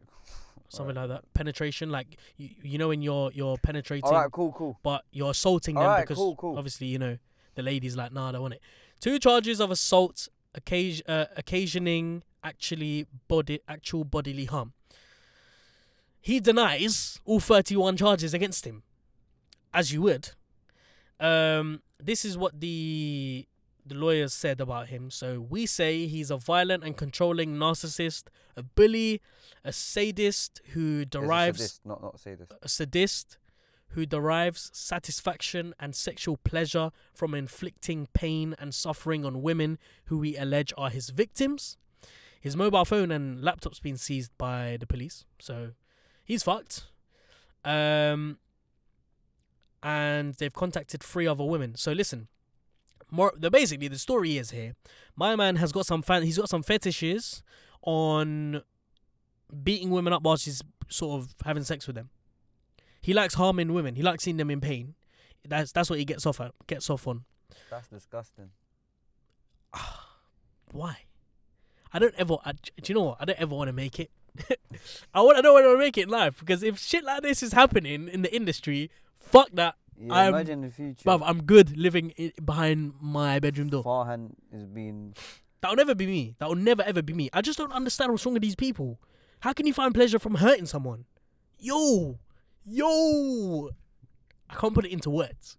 A: something like that. Penetration, like you you know when you're you're penetrating,
B: All right, cool, cool.
A: but you're assaulting them
B: Alright,
A: because
B: cool, cool.
A: obviously you know the lady's like, nah, I don't want it. Two charges of assault, occasion, uh, occasioning actually body actual bodily harm. He denies all 31 charges against him, as you would. Um, this is what the the lawyers said about him. So we say he's a violent and controlling narcissist, a bully, a sadist who derives
B: sadist, not not sadist.
A: a sadist who derives satisfaction and sexual pleasure from inflicting pain and suffering on women who we allege are his victims. His mobile phone and laptop's been seized by the police, so he's fucked. Um, and they've contacted three other women. So listen, more the basically the story is here. My man has got some fan. He's got some fetishes on beating women up while she's sort of having sex with them. He likes harming women. He likes seeing them in pain. That's that's what he gets off at, gets off on.
B: That's disgusting.
A: Why? I don't ever. I, do you know what? I don't ever want to make it. I want. I don't want to make it in life because if shit like this is happening in the industry, fuck that,
B: Yeah,
A: I'm-
B: imagine the future.
A: bruv. I'm good living i behind my bedroom door.
B: Farhan is being.
A: That'll never be me. That'll never ever be me. I just don't understand what's wrong with these people. How can you find pleasure from hurting someone? Yo, yo. I can't put it into words.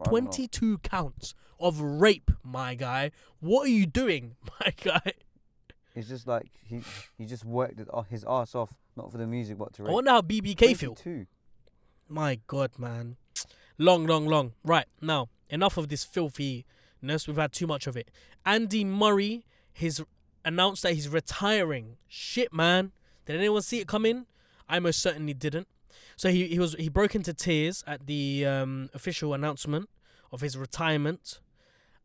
B: I don't
A: 22 counts of rape, my guy. What are you doing, my guy?
B: It's just like he he just worked his ass off, not for the music, but to
A: I
B: rape.
A: wonder how BBK feel.
B: 22.
A: My God, man. Long, long, long. Right, now, enough of this filthiness. We've had too much of it. Andy Murray has announced that he's retiring. Shit, man. Did anyone see it coming? I most certainly didn't. So he, he was he broke into tears at the um, official announcement of his retirement.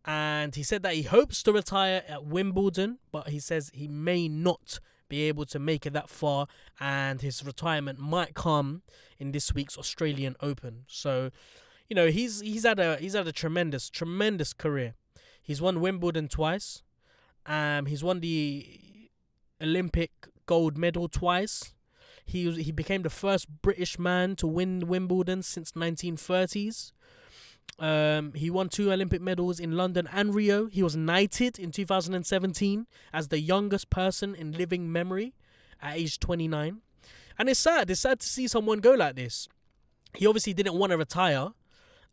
A: And he said that he hopes to retire at Wimbledon, but he says he may not be able to make it that far, and his retirement might come in this week's Australian Open. So, you know, he's he's had a he's had a tremendous tremendous career. He's won Wimbledon twice. Um, he's won the Olympic gold medal twice. He was, he became the first British man to win Wimbledon since 1930s. Um, he won two Olympic medals in London and Rio. He was knighted in 2017 as the youngest person in living memory at age 29. And it's sad. It's sad to see someone go like this. He obviously didn't want to retire,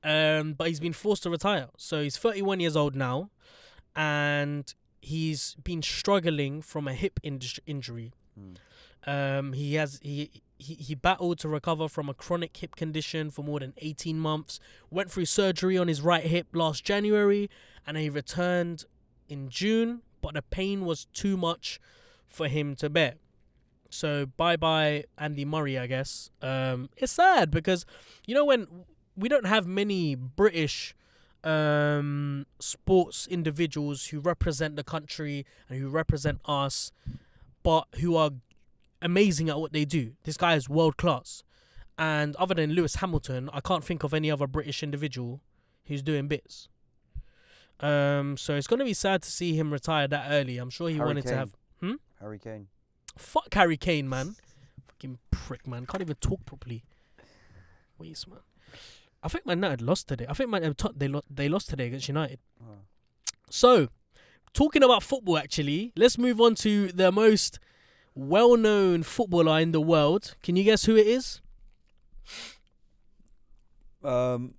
A: um, but he's been forced to retire. So he's 31 years old now, and he's been struggling from a hip in- injury.
B: Hmm.
A: Um, he has he, he he battled to recover from a chronic hip condition for more than 18 months. Went through surgery on his right hip last January, and he returned in June. But the pain was too much for him to bear. So bye bye Andy Murray, I guess. Um, it's sad because you know when we don't have many British um sports individuals who represent the country and who represent us, but who are amazing at what they do. This guy is world class. And other than Lewis Hamilton, I can't think of any other British individual who's doing bits. Um, so it's gonna be sad to see him retire that early. I'm sure he
B: Harry
A: wanted to
B: Kane.
A: have
B: Harry Kane.
A: Fuck Harry Kane, man. Fucking prick, man. Can't even talk properly. Waste, man. I think Man United lost today. I think Man United they lo- they lost today against United.
B: Oh.
A: So, talking about football, actually, let's move on to the most well-known footballer in the world. Can you guess who it is?
B: Um,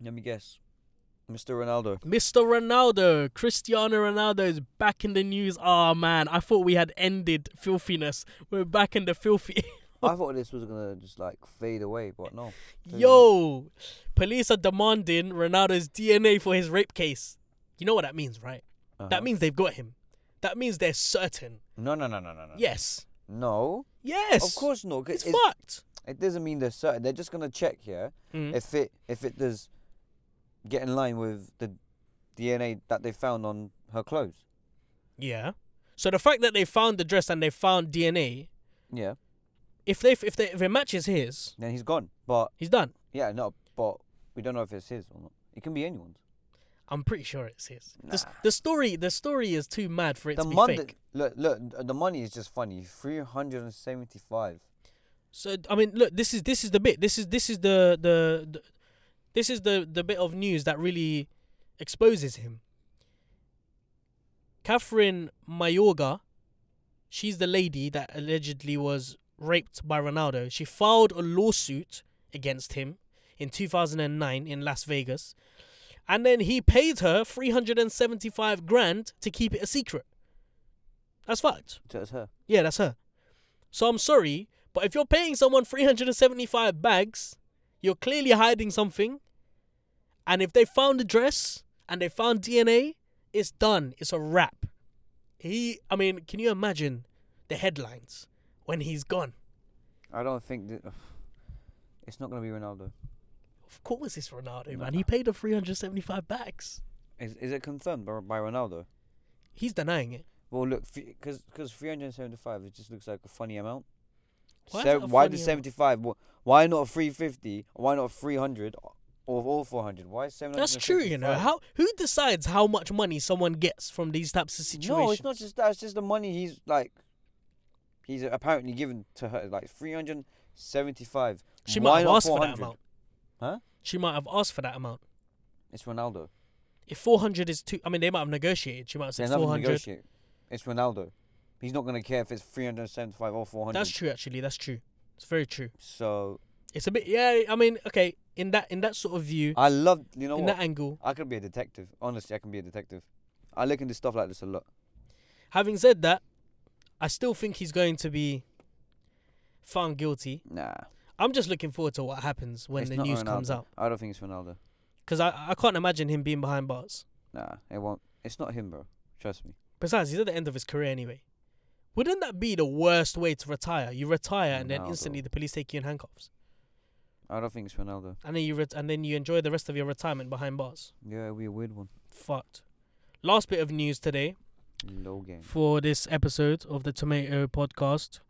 B: let me guess. Mr. Ronaldo.
A: Mr. Ronaldo. Cristiano Ronaldo is back in the news. Oh man, I thought we had ended filthiness. We're back in the filthy.
B: I thought this was gonna just like fade away, but no.
A: Yo, police are demanding Ronaldo's DNA for his rape case. You know what that means, right?
B: Uh-huh.
A: That means they've got him. That means they're certain.
B: No, no, no, no, no, no.
A: Yes.
B: No,
A: Yes.
B: of course not. 'cause
A: It's
B: it's-
A: fucked.
B: It doesn't mean they're certain. They're just gonna check here
A: Mm.
B: if it if it does get in line with the DNA that they found on her clothes.
A: Yeah. So the fact that they found the dress and they found DNA,
B: Yeah,
A: if they if they if it matches his,
B: then he's gone. But
A: he's done.
B: yeah, no, but we don't know if it's his or not. It can be anyone's.
A: I'm pretty sure it's his. The,
B: Nah.
A: the story the story is too mad for it
B: The
A: to be
B: money,
A: fake.
B: look, look, the money is just funny. Three hundred and seventy-five.
A: So I mean, look, this is this is the bit. This is this is the the, the this is the the bit of news that really exposes him. Kathryn Mayorga, she's the lady that allegedly was raped by Ronaldo. She filed a lawsuit against him in 2009 in Las Vegas. And then he paid her 375 grand to keep it a secret. That's.
B: So it's her.
A: Yeah, that's her. So I'm sorry, but if you're paying someone 375 bags, you're clearly hiding something. And if they found the dress and they found DNA, it's done. It's a wrap. He, I mean, can you imagine the headlines when he's gone?
B: I don't think that. It's not gonna be Ronaldo.
A: Of course, it's Ronaldo, man. He paid the 375 bags.
B: Is is it confirmed by, by Ronaldo?
A: He's denying it.
B: Well, look, because because 375, it just looks like a funny amount.
A: Why
B: Se- why
A: funny
B: the
A: amount?
B: 75? Wh- Why not 350? Why not 300 or all 400? Why 700?
A: That's true, you know. How who decides how much money someone gets from these types of situations?
B: No, it's not just that. It's just the money he's like. He's apparently given to her like 375.
A: She
B: Why
A: might have asked for that amount.
B: Huh?
A: She might have asked for that amount.
B: It's Ronaldo.
A: If 400 is too, I mean, they might have negotiated. She might have
B: There's
A: said
B: nothing to
A: 400.
B: negotiate. It's Ronaldo. He's not gonna care if it's 375 or 400.
A: That's true, actually. That's true. It's very true.
B: So
A: It's a bit, yeah. I mean, okay. In that, in that sort of view,
B: I love. You know
A: in
B: what?
A: that angle.
B: I could be a detective. Honestly, I can be a detective. I look into stuff like this a lot.
A: Having said that, I still think he's going to be found guilty.
B: Nah.
A: I'm just looking forward to what happens when
B: it's
A: the
B: not
A: news comes
B: Ronaldo.
A: out.
B: I don't think it's Ronaldo.
A: Because I, I can't imagine him being behind bars.
B: Nah, it won't. It's not him, bro. Trust me.
A: Besides, he's at the end of his career anyway. Wouldn't that be the worst way to retire? You retire and then instantly the police take you in handcuffs,
B: I don't think it's Ronaldo.
A: and then you ret- and then you enjoy the rest of your retirement behind bars.
B: Yeah, it'll be a weird one.
A: Fucked. Last bit of news today
B: Low game.
A: for this episode of the Tomato Podcast.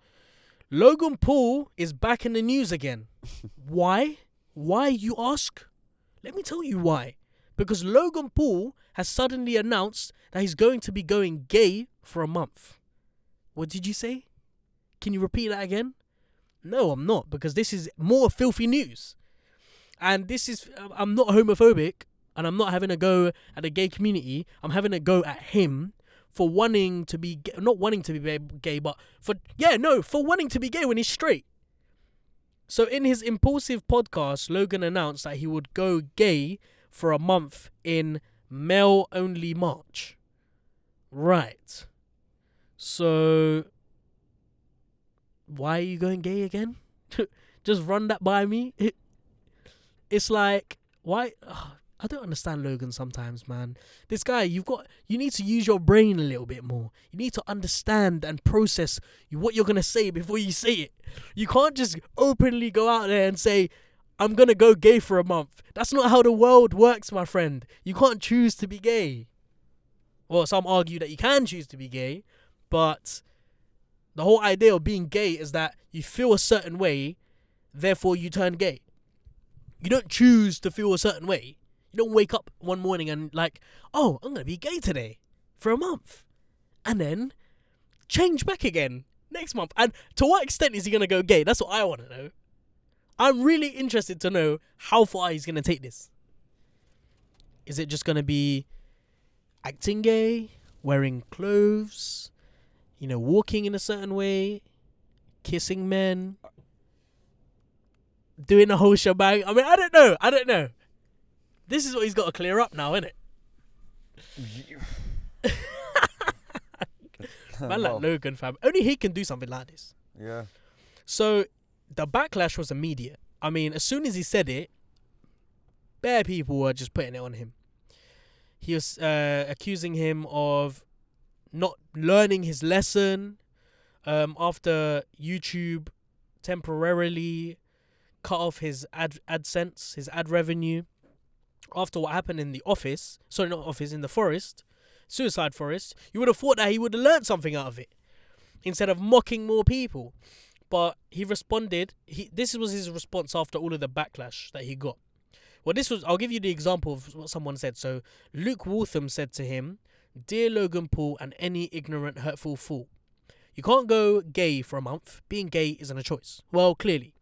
A: Logan Paul is back in the news again. why? Why, you ask? Let me tell you why. Because Logan Paul has suddenly announced that he's going to be going gay for a month. What did you say? Can you repeat that again? No, I'm not, because this is more filthy news. And this is, um, I'm not homophobic, and I'm not having a go at the gay community. I'm having a go at him for wanting to be, ga- not wanting to be gay, but for, yeah, no, for wanting to be gay when he's straight. So in his Impaulsive podcast, Logan announced that he would go gay for a month in male only March. Right. So why are you going gay again? Just run that by me. It's like why I don't understand Logan sometimes, man. This guy, you've got you need to use your brain a little bit more. You need to understand and process what you're gonna say before you say it. You can't just openly go out there and say, I'm gonna go gay for a month. That's not how the world works, my friend. You can't choose to be gay. Well, some argue that you can choose to be gay, but the whole idea of being gay is that you feel a certain way, therefore you turn gay. You don't choose to feel a certain way. You don't wake up one morning and like, oh, I'm gonna be gay today for a month, and then change back again next month. And to what extent is he gonna go gay? That's what I want to know. I'm really interested to know how far he's gonna take this. Is it just gonna be acting gay, wearing clothes, you know, walking in a certain way, kissing men, doing the whole shebang? I mean, I don't know. I don't know. This is what he's got to clear up now, isn't it? Man, like Logan, fam. Only he can do something like this.
B: yeah.
A: So the backlash was immediate. I mean, as soon as he said it, bare people were just putting it on him. He was uh, accusing him of not learning his lesson um, after YouTube temporarily cut off his ad AdSense, his ad revenue, after what happened in the office. Sorry, not office, in the forest, suicide forest. You would have thought that he would have learned something out of it instead of mocking more people but he responded he this was his response after all of the backlash that he got well this was i'll give you the example of what someone said so luke waltham said to him dear logan paul and any ignorant hurtful fool you can't go gay for a month being gay isn't a choice well clearly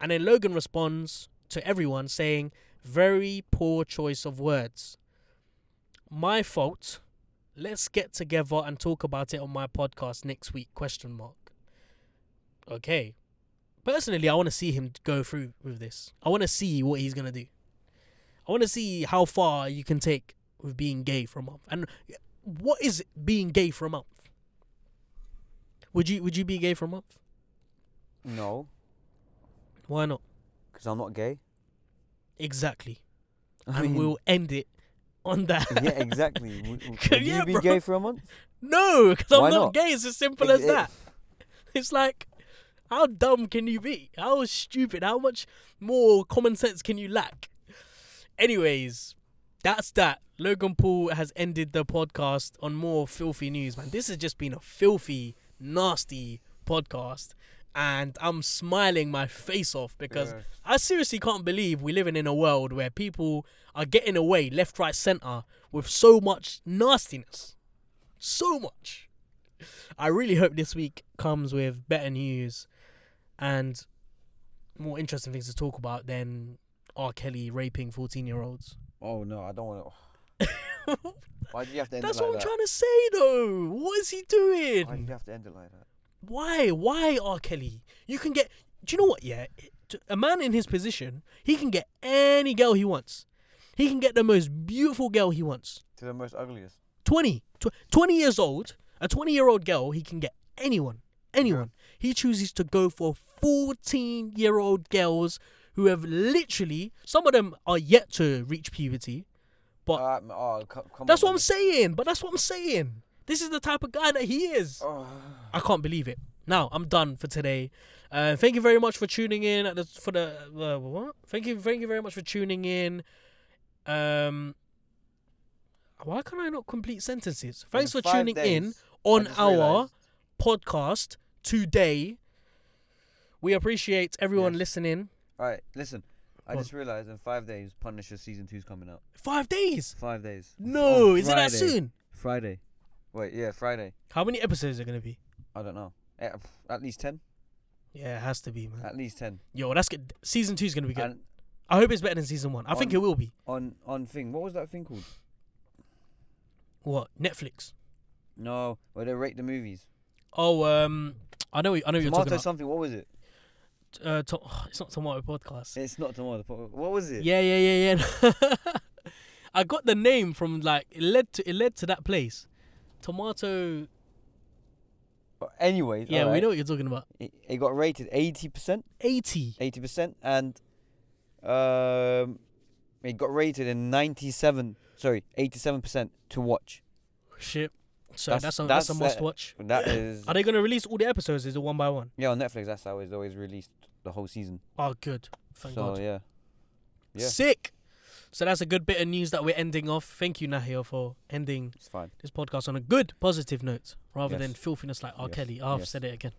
A: and then logan responds to everyone saying very poor choice of words. My fault. Let's get together and talk about it on my podcast next week question mark. Okay. Personally i want to see him go through with this. I want to see what he's going to do. I want to see how far you can take with being gay for a month. And what is being gay for a month? Would you would you be gay for a month?
B: No,
A: why not?
B: Because I'm not gay.
A: Exactly
B: I
A: and
B: mean,
A: we'll end it on that
B: yeah, exactly. Would,
A: Yeah,
B: you be
A: bro.
B: gay for a month?
A: No, because I'm not,
B: not?
A: gay. It's as simple
B: It-
A: as
B: it-
A: that. It's like, how dumb can you be? How stupid? How much more common sense can you lack? Anyways, that's that. Logan Paul has ended the podcast on more filthy news, man. This has just been a filthy, nasty podcast. And I'm smiling my face off because
B: Yeah.
A: I seriously can't believe we're living in a world where people are getting away left, right, center with so much nastiness. So much. I really hope this week comes with better news and more interesting things to talk about than R. Kelly raping 14 year olds.
B: Oh no, I don't want to. Why do you have to end
A: That's
B: it like that?
A: That's what I'm
B: that?
A: trying to say though. What is he doing?
B: Why do you have to end it like that?
A: Why? Why R. Kelly? You can get. Do you know what? Yeah, a man in his position, he can get any girl he wants. He can get the most beautiful girl he wants.
B: To the most ugliest.
A: 20, tw- 20 years old, a 20 year old girl, he can get anyone. Anyone. He chooses to go for 14 year old girls who have literally, some of them are yet to reach puberty. But
B: Uh, oh, co- come
A: that's
B: on,
A: what I'm saying. But that's what I'm saying. This is the type of guy that he is.
B: Oh.
A: I can't believe it. Now I'm done for today. Uh, thank you very much for tuning in. At the, for the uh, what? Thank you, thank you very much for tuning in. Um, why can I not complete sentences? Thanks for
B: five
A: tuning in on our
B: realised-
A: podcast today. We appreciate everyone
B: Yes.
A: listening.
B: Alright, listen. I
A: What?
B: just realized in five days, Punisher season two's coming out.
A: Five days.
B: Five days.
A: No, is it that soon?
B: Friday. Wait, yeah, Friday.
A: How many episodes are gonna be?
B: I don't know. Eh, At least ten.
A: Yeah, it has to be, man.
B: At least ten.
A: Yo, that's good. Season two is gonna be good.
B: And
A: I hope it's better than season one. I think it will be.
B: on on thing, what was that thing called?
A: What Netflix?
B: No, where they rate the movies.
A: Oh, um, I know. I know what you're talking
B: Tomato
A: about.
B: something. What was it?
A: Uh, to- it's not tomato podcast.
B: It's not tomato. po- What was it?
A: Yeah, yeah, yeah, yeah. I got the name from like it led to it led to that place. Tomato.
B: But Anyways,
A: Yeah, we know what you're talking about.
B: It, it got rated eighty percent.
A: Eighty.
B: Eighty percent, and um, it got rated in ninety-seven. Sorry, eighty-seven percent to watch.
A: Shit. So
B: That's-
A: that's, a that's, a must
B: uh,
A: watch.
B: That is
A: Are they gonna release all the episodes? Is it one by one?
B: yeah on Netflix. That's how it's always released the whole season.
A: Oh, good. Thank
B: so
A: God.
B: yeah, yeah,
A: Sick. So that's a good bit of news that we're ending off. Thank you, Nahir, for ending this podcast on a good, positive note rather than filthiness like R.
B: Yes.
A: Kelly. Oh, I've
B: Yes.
A: said it again.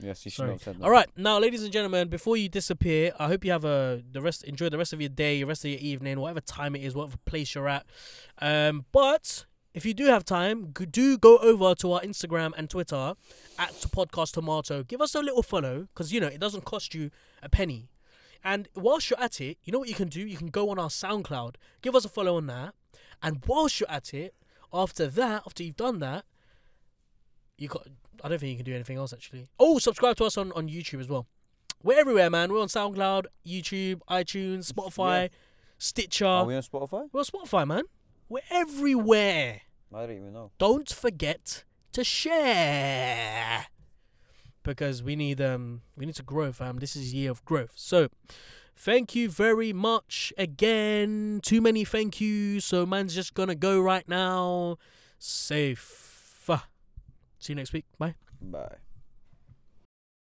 B: Yes, you should
A: Sorry.
B: have said that.
A: All right, now, ladies and gentlemen, before you disappear, I hope you have a the rest. Enjoy the rest of your day, the rest of your evening, whatever time it is, whatever place you're at. Um, but if you do have time, do go over to our Instagram and Twitter at Podcast Tomato. Give us a little follow because you know it doesn't cost you a penny. And whilst you're at it, you know what you can do? You can go on our SoundCloud, give us a follow on that. And whilst you're at it, after that, after you've done that, you got. I don't think you can do anything else actually. Oh, subscribe to us on, on YouTube as well. We're everywhere, man. We're on SoundCloud, YouTube, iTunes, Spotify, Stitcher.
B: Are we on Spotify?
A: We're on Spotify, man. We're everywhere.
B: I don't even know.
A: Don't forget to share because we need um we need to grow, fam. This is year of growth. So, thank you very much again. Too many thank yous, so man's just gonna go right now. Safe. See you next week. Bye.
B: Bye.